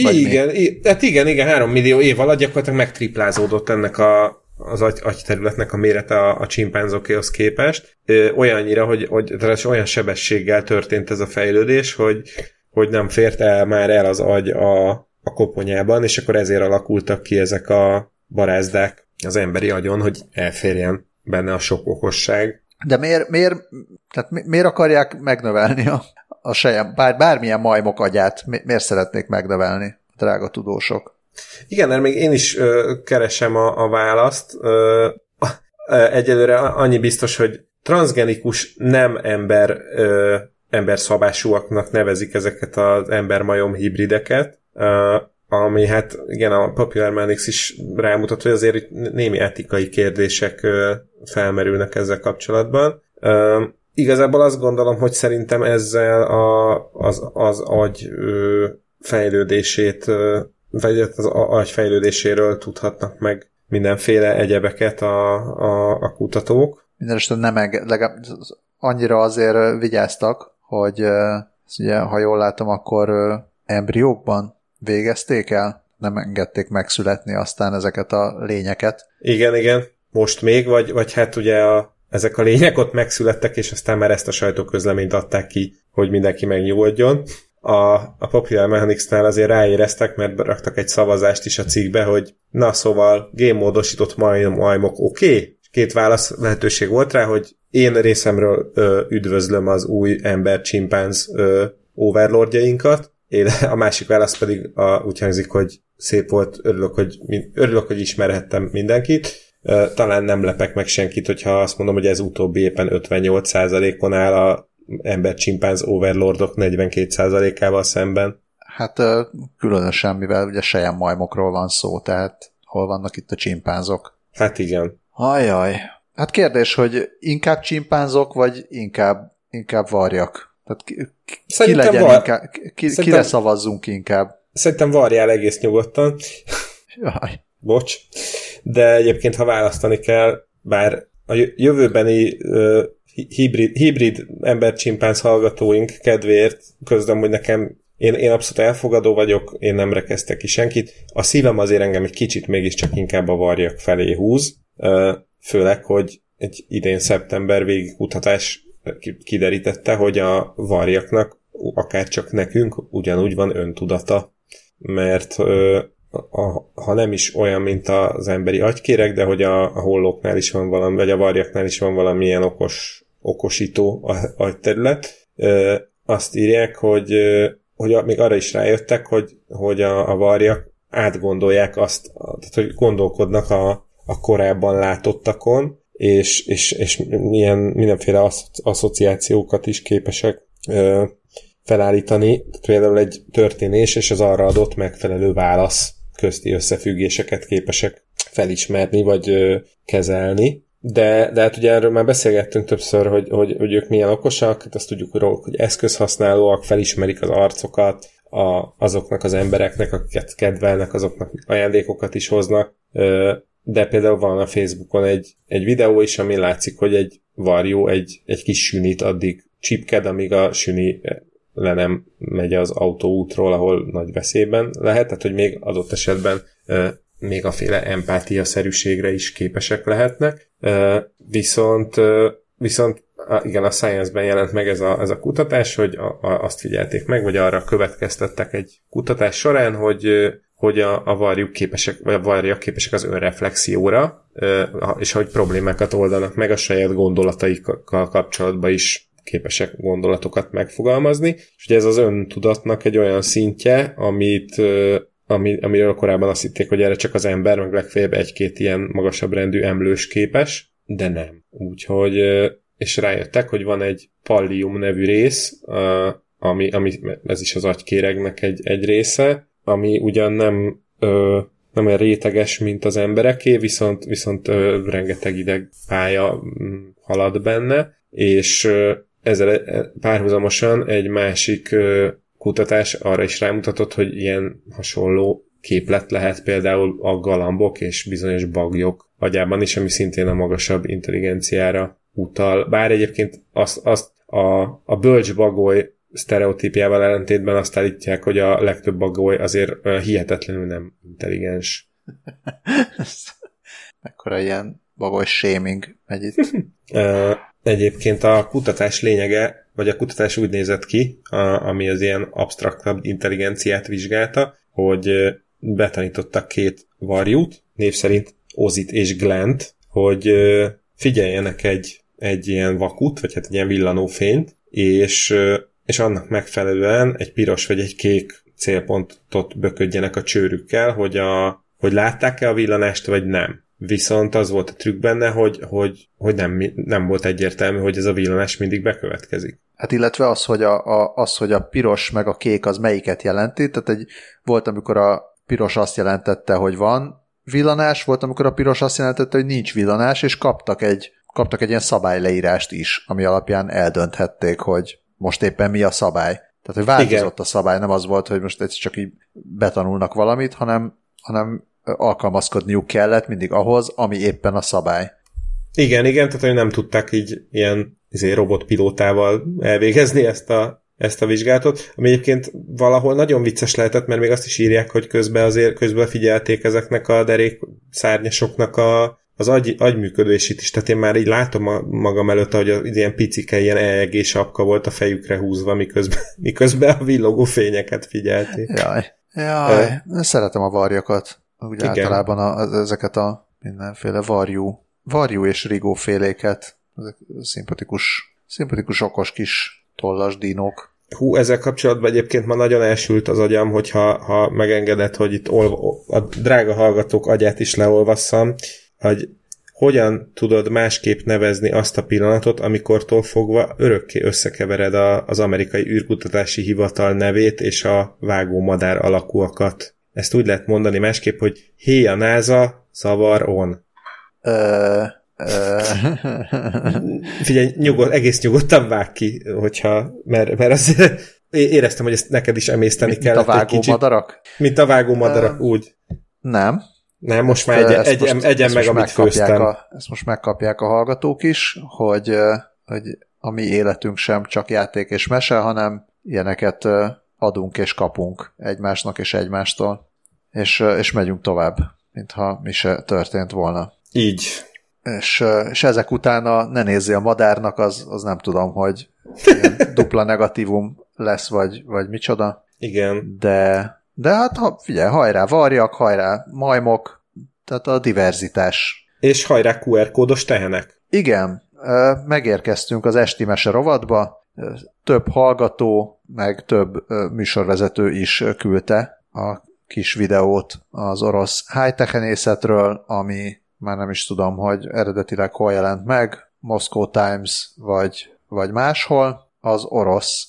Speaker 2: vagy igen, hát igen, igen, 3 millió év alatt gyakorlatilag megtriplázódott ennek a, az agy, agyterületnek a mérete a, a csimpánzokéhoz képest. Ö, olyannyira, hogy, hogy olyan sebességgel történt ez a fejlődés, hogy, hogy nem fért el már el az agy a, a koponyában, és akkor ezért alakultak ki ezek a barázdák az emberi agyon, hogy elférjen benne a sok okosság.
Speaker 1: De miért, miért, tehát mi, miért akarják megnövelni a, a sejem, bár, bármilyen majmok agyát, mi, miért szeretnék megnövelni, drága tudósok?
Speaker 2: Igen, mert még én is ö, keresem a, a választ. Ö, egyelőre annyi biztos, hogy transgenikus nem ember ö, emberszabásúaknak nevezik ezeket az ember-majom hibrideket, ö, ami hát igen, a Popular Manix is rámutat, hogy azért némi etikai kérdések ö, felmerülnek ezzel kapcsolatban. Ö, igazából azt gondolom, hogy szerintem ezzel a, az, az agy ö, fejlődését, ö, vagy az agy fejlődéséről tudhatnak meg mindenféle egyebeket a, a, a kutatók.
Speaker 1: Mindenesetre nem enge- legalább annyira azért vigyáztak, hogy ugye, ha jól látom, akkor embriókban végezték el, nem engedték megszületni aztán ezeket a lényeket.
Speaker 2: Igen, igen. Most még, vagy, vagy hát ugye a, ezek a lények ott megszülettek, és aztán már ezt a sajtóközleményt adták ki, hogy mindenki megnyugodjon. A, a Popular Mechanics-nál azért ráéreztek, mert raktak egy szavazást is a cikkbe, hogy na szóval gémmódosított majmok oké, okay? két válasz lehetőség volt rá, hogy én részemről ö, üdvözlöm az új ember-csimpánz overlordjainkat, én, a másik válasz pedig a, úgy hangzik, hogy szép volt, örülök, hogy, örülök, hogy ismerhettem mindenkit. Talán nem lepek meg senkit, hogyha azt mondom, hogy ez utóbbi éppen 58%-on áll a ember-csimpánz overlordok 42%-ával szemben.
Speaker 1: Hát különösen, mivel ugye sejem majmokról van szó, tehát hol vannak itt a csimpánzok?
Speaker 2: Hát igen.
Speaker 1: Ajaj. Hát kérdés, hogy inkább csimpánzok, vagy inkább, inkább varjak? Tehát ki, ki legyen var... inkább, ki, Szerintem... kire szavazzunk inkább?
Speaker 2: Szerintem varjál egész nyugodtan.
Speaker 1: Jaj.
Speaker 2: Bocs. De egyébként, ha választani kell, bár a jövőbeni hibrid, hibrid ember-csimpánz hallgatóink kedvéért közlöm, hogy nekem én, én abszolút elfogadó vagyok, én nem rekeztek ki senkit. A szívem azért engem egy kicsit mégiscsak inkább a varjak felé húz, főleg, hogy egy idén szeptember végigkutatás kiderítette, hogy a varjaknak, akár csak nekünk, ugyanúgy van öntudata, mert ha nem is olyan, mint az emberi agykérek, de hogy a, a hollóknál is van valami, vagy a varjaknál is van valamilyen okos, okosító agyterület. Azt írják, hogy, hogy még arra is rájöttek, hogy, hogy a, a varjak átgondolják azt, tehát hogy gondolkodnak a, a korábban látottakon, és, és, és milyen, mindenféle asz, asszociációkat is képesek ö, felállítani. Például egy történés és az arra adott megfelelő válasz közti összefüggéseket képesek felismerni vagy ö, kezelni. De, de hát ugye erről már beszélgettünk többször, hogy, hogy, hogy ők milyen okosak, hát azt tudjuk róla, hogy eszközhasználóak, felismerik az arcokat, a, azoknak az embereknek, akiket kedvelnek, azoknak ajándékokat is hoznak, de például van a Facebookon egy, egy videó is, ami látszik, hogy egy varjú egy, egy kis sünit addig csipked, amíg a süni le nem megy az autóútról, ahol nagy veszélyben lehet, tehát hogy még adott esetben még a féle empátia-szerűségre is képesek lehetnek. Viszont, viszont igen, a Science-ben jelent meg ez a, ez a kutatás, hogy a, a, azt figyelték meg, vagy arra következtettek egy kutatás során, hogy hogy a, a varjuk képesek, vagy a varjak képesek az önreflexióra, és hogy problémákat oldanak meg a saját gondolataikkal kapcsolatban is képesek gondolatokat megfogalmazni, és ugye ez az öntudatnak egy olyan szintje, amit, ami, amiről korábban azt hitték, hogy erre csak az ember, meg legfeljebb egy-két ilyen magasabb rendű emlős képes, de nem. Úgyhogy, és rájöttek, hogy van egy pallium nevű rész, ami, ami ez is az agykéregnek egy, egy része, ami ugyan nem, nem olyan réteges, mint az embereké, viszont, viszont rengeteg ideg pálya mm, halad benne, és ezzel e, párhuzamosan egy másik kutatás arra is rámutatott, hogy ilyen hasonló képlet lehet például a galambok és bizonyos bagyok agyában is, ami szintén a magasabb intelligenciára utal. Bár egyébként azt, azt a, a bölcs bagoly sztereotípiával ellentétben azt állítják, hogy a legtöbb bagoly azért hihetetlenül nem intelligens.
Speaker 1: Mekkora ilyen bagoly shaming megy itt.
Speaker 2: Egyébként a kutatás lényege, vagy a kutatás úgy nézett ki, ami az ilyen absztraktabb intelligenciát vizsgálta, hogy betanítottak két varjút, név szerint Ozit és Glent, hogy figyeljenek egy egy ilyen vakut, vagy hát egy ilyen villanófényt, és, és annak megfelelően egy piros vagy egy kék célpontot böködjenek a csőrükkel, hogy, a, hogy látták-e a villanást, vagy nem. Viszont az volt a trükk benne, hogy, hogy, hogy nem, nem volt egyértelmű, hogy ez a villanás mindig bekövetkezik.
Speaker 1: Hát illetve az, hogy a, a, az, hogy a piros meg a kék az melyiket jelenti, tehát egy, volt, amikor a piros azt jelentette, hogy van villanás, volt, amikor a piros azt jelentette, hogy nincs villanás, és kaptak egy, kaptak egy ilyen szabályleírást is, ami alapján eldönthették, hogy most éppen mi a szabály. Tehát, hogy változott Igen. a szabály, nem az volt, hogy most csak így betanulnak valamit, hanem, hanem alkalmazkodniuk kellett mindig ahhoz, ami éppen a szabály.
Speaker 2: Igen, igen, tehát hogy nem tudták így ilyen izé, robotpilótával elvégezni ezt a, ezt a vizsgálatot, ami egyébként valahol nagyon vicces lehetett, mert még azt is írják, hogy közben azért közben figyelték ezeknek a derék szárnyasoknak a, az agy, agyműködését is, tehát én már így látom a, magam előtt, hogy az ilyen picike, ilyen EEG sapka volt a fejükre húzva, miközben, miközben a villogó fényeket figyelték.
Speaker 1: Jaj, jaj, uh, szeretem a varjakat, úgy igen. általában a, ezeket a mindenféle varjú, varjú és rigó féléket, ezek szimpatikus, szimpatikus okos kis tollas dinók.
Speaker 2: Hú, ezzel kapcsolatban egyébként ma nagyon elsült az agyam, hogyha ha megengedett, hogy itt olva, a drága hallgatók agyát is leolvasszam, hogy hogyan tudod másképp nevezni azt a pillanatot, amikortól fogva örökké összekevered a, az amerikai űrkutatási hivatal nevét és a vágó madár alakúakat. Ezt úgy lehet mondani másképp, hogy hé a NASA, szavar on.
Speaker 1: Ö,
Speaker 2: Figyelj, nyugod, egész nyugodtan vág ki, hogyha, mert, mert azért éreztem, hogy ezt neked is emészteni
Speaker 1: mint,
Speaker 2: kellett
Speaker 1: Mint a vágó kicsit. madarak?
Speaker 2: Mint a vágó madarak, úgy.
Speaker 1: Nem.
Speaker 2: Nem, most ezt, már egy, egy, most, egyen meg, amit főztem.
Speaker 1: A, ezt most megkapják a hallgatók is, hogy, hogy a mi életünk sem csak játék és mese, hanem ilyeneket adunk és kapunk egymásnak és egymástól, és, és megyünk tovább, mintha mi se történt volna.
Speaker 2: Így
Speaker 1: és, és ezek utána ne nézzi a madárnak, az, az nem tudom, hogy dupla negatívum lesz, vagy, vagy micsoda.
Speaker 2: Igen.
Speaker 1: De, de hát ha, figyelj, hajrá varjak, hajrá majmok, tehát a diverzitás.
Speaker 2: És hajrá QR kódos tehenek.
Speaker 1: Igen, megérkeztünk az esti mese rovatba, több hallgató, meg több műsorvezető is küldte a kis videót az orosz high ami már nem is tudom, hogy eredetileg hol jelent meg, Moscow Times vagy, vagy máshol, az orosz,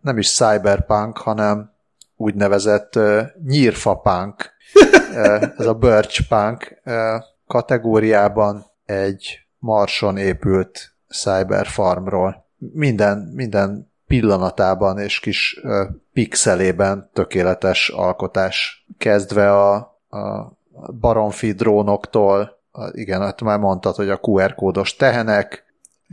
Speaker 1: nem is cyberpunk, hanem úgynevezett nyírfapunk, ez a birch punk kategóriában egy marson épült cyberfarmról. Minden, minden pillanatában és kis pixelében tökéletes alkotás, kezdve a, a baromfi drónoktól, igen, hát már mondtad, hogy a QR kódos tehenek.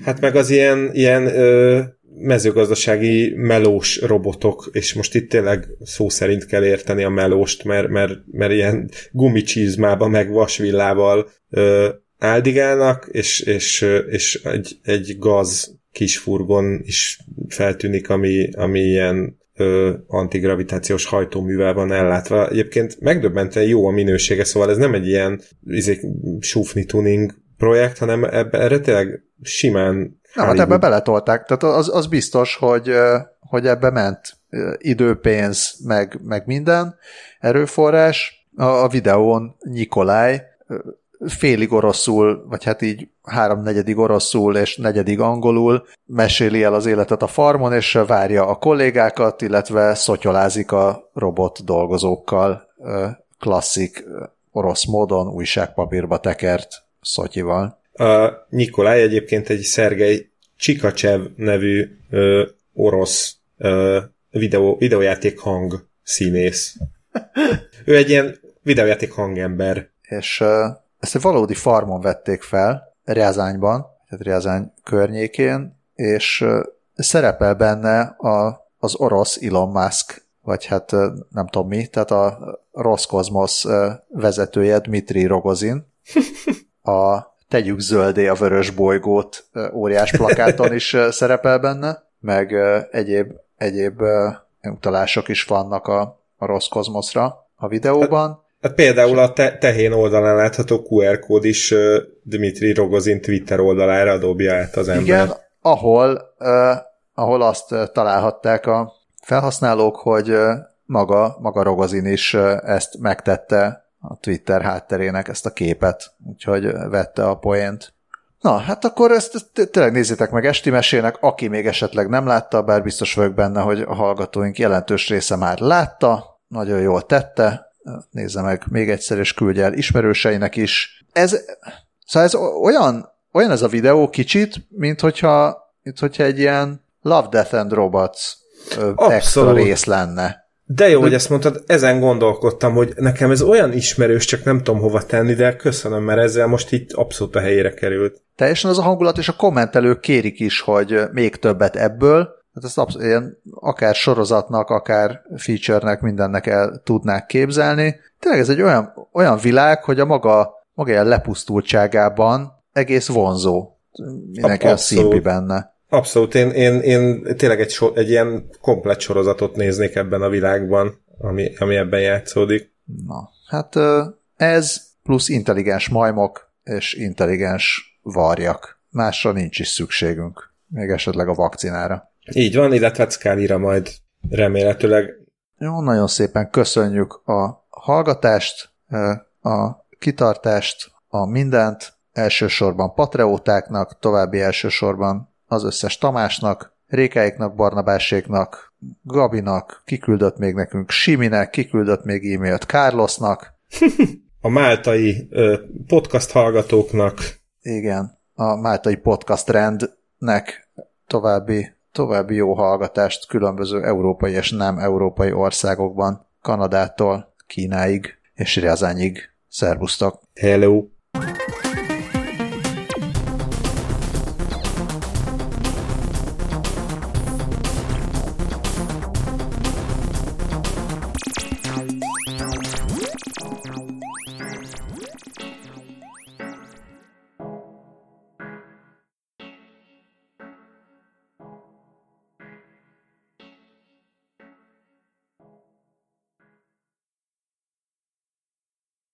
Speaker 2: Hát meg az ilyen, ilyen ö, mezőgazdasági melós robotok, és most itt tényleg szó szerint kell érteni a melóst, mert, mert, mert ilyen gumicsizmába meg vasvillával ö, áldigálnak, és, és, és egy, egy gaz kis furgon is feltűnik, ami, ami ilyen ö, antigravitációs hajtóművel van ellátva. Egyébként megdöbbentően jó a minősége, szóval ez nem egy ilyen izé, sufni tuning projekt, hanem ebbe, erre tényleg simán
Speaker 1: nem, hát ebbe beletolták, tehát az, az biztos, hogy, hogy ebbe ment időpénz, meg, meg minden erőforrás. A, a videón Nikolaj félig oroszul, vagy hát így háromnegyedig oroszul és negyedik angolul meséli el az életet a farmon, és várja a kollégákat, illetve szotyolázik a robot dolgozókkal klasszik orosz módon újságpapírba tekert szotyival.
Speaker 2: A Nikolaj egyébként egy Szergej Csikacsev nevű ö, orosz ö, videó, videójáték hang színész. ő egy ilyen videójáték hangember.
Speaker 1: És ezt egy valódi farmon vették fel, Riazányban, tehát Riazány környékén, és szerepel benne a, az orosz Elon Musk, vagy hát nem tudom mi, tehát a Roszkozmosz vezetője Dmitri Rogozin. A Tegyük zöldé a vörös bolygót óriás plakáton is szerepel benne, meg egyéb, egyéb utalások is vannak a, a Roszkozmoszra a videóban.
Speaker 2: Hát például a te- tehén oldalán látható QR kód is uh, Dimitri Rogozin Twitter oldalára dobja át az ember.
Speaker 1: Igen, ahol, uh, ahol azt találhatták a felhasználók, hogy uh, maga, maga Rogozin is uh, ezt megtette a Twitter hátterének, ezt a képet, úgyhogy vette a poént. Na, hát akkor ezt tényleg nézzétek meg esti mesének, aki még esetleg nem látta, bár biztos vagyok benne, hogy a hallgatóink jelentős része már látta, nagyon jól tette, nézze meg még egyszer, és küldje el ismerőseinek is. Ez, szóval ez olyan, olyan ez a videó kicsit, mint hogyha, mint hogyha egy ilyen Love, Death and Robots Abszolút. extra rész lenne.
Speaker 2: De jó, hogy ezt mondtad, ezen gondolkodtam, hogy nekem ez olyan ismerős, csak nem tudom hova tenni, de köszönöm, mert ezzel most itt abszolút a helyére került.
Speaker 1: Teljesen az a hangulat, és a kommentelők kérik is, hogy még többet ebből, Hát ezt absz- ilyen, akár sorozatnak, akár feature-nek, mindennek el tudnák képzelni. Tényleg ez egy olyan, olyan világ, hogy a maga, maga ilyen lepusztultságában egész vonzó. Mindenki a szimpi benne.
Speaker 2: Abszolút, én, én, én tényleg egy, so, egy ilyen komplet sorozatot néznék ebben a világban, ami, ami ebben játszódik.
Speaker 1: Na, hát ez plusz intelligens majmok és intelligens varjak. Másra nincs is szükségünk. Még esetleg a vakcinára.
Speaker 2: Így van, illetve Szkálira majd remélhetőleg.
Speaker 1: Jó, nagyon szépen köszönjük a hallgatást, a kitartást, a mindent, elsősorban Patreótáknak, további elsősorban az összes Tamásnak, Rékáiknak, Barnabáséknak, Gabinak, kiküldött még nekünk Siminek, kiküldött még e-mailt Carlosnak.
Speaker 2: a máltai ö, podcast hallgatóknak.
Speaker 1: Igen, a máltai podcast rendnek további, további jó hallgatást különböző európai és nem európai országokban, Kanadától Kínáig és Riazányig. Szervusztok!
Speaker 2: Hello!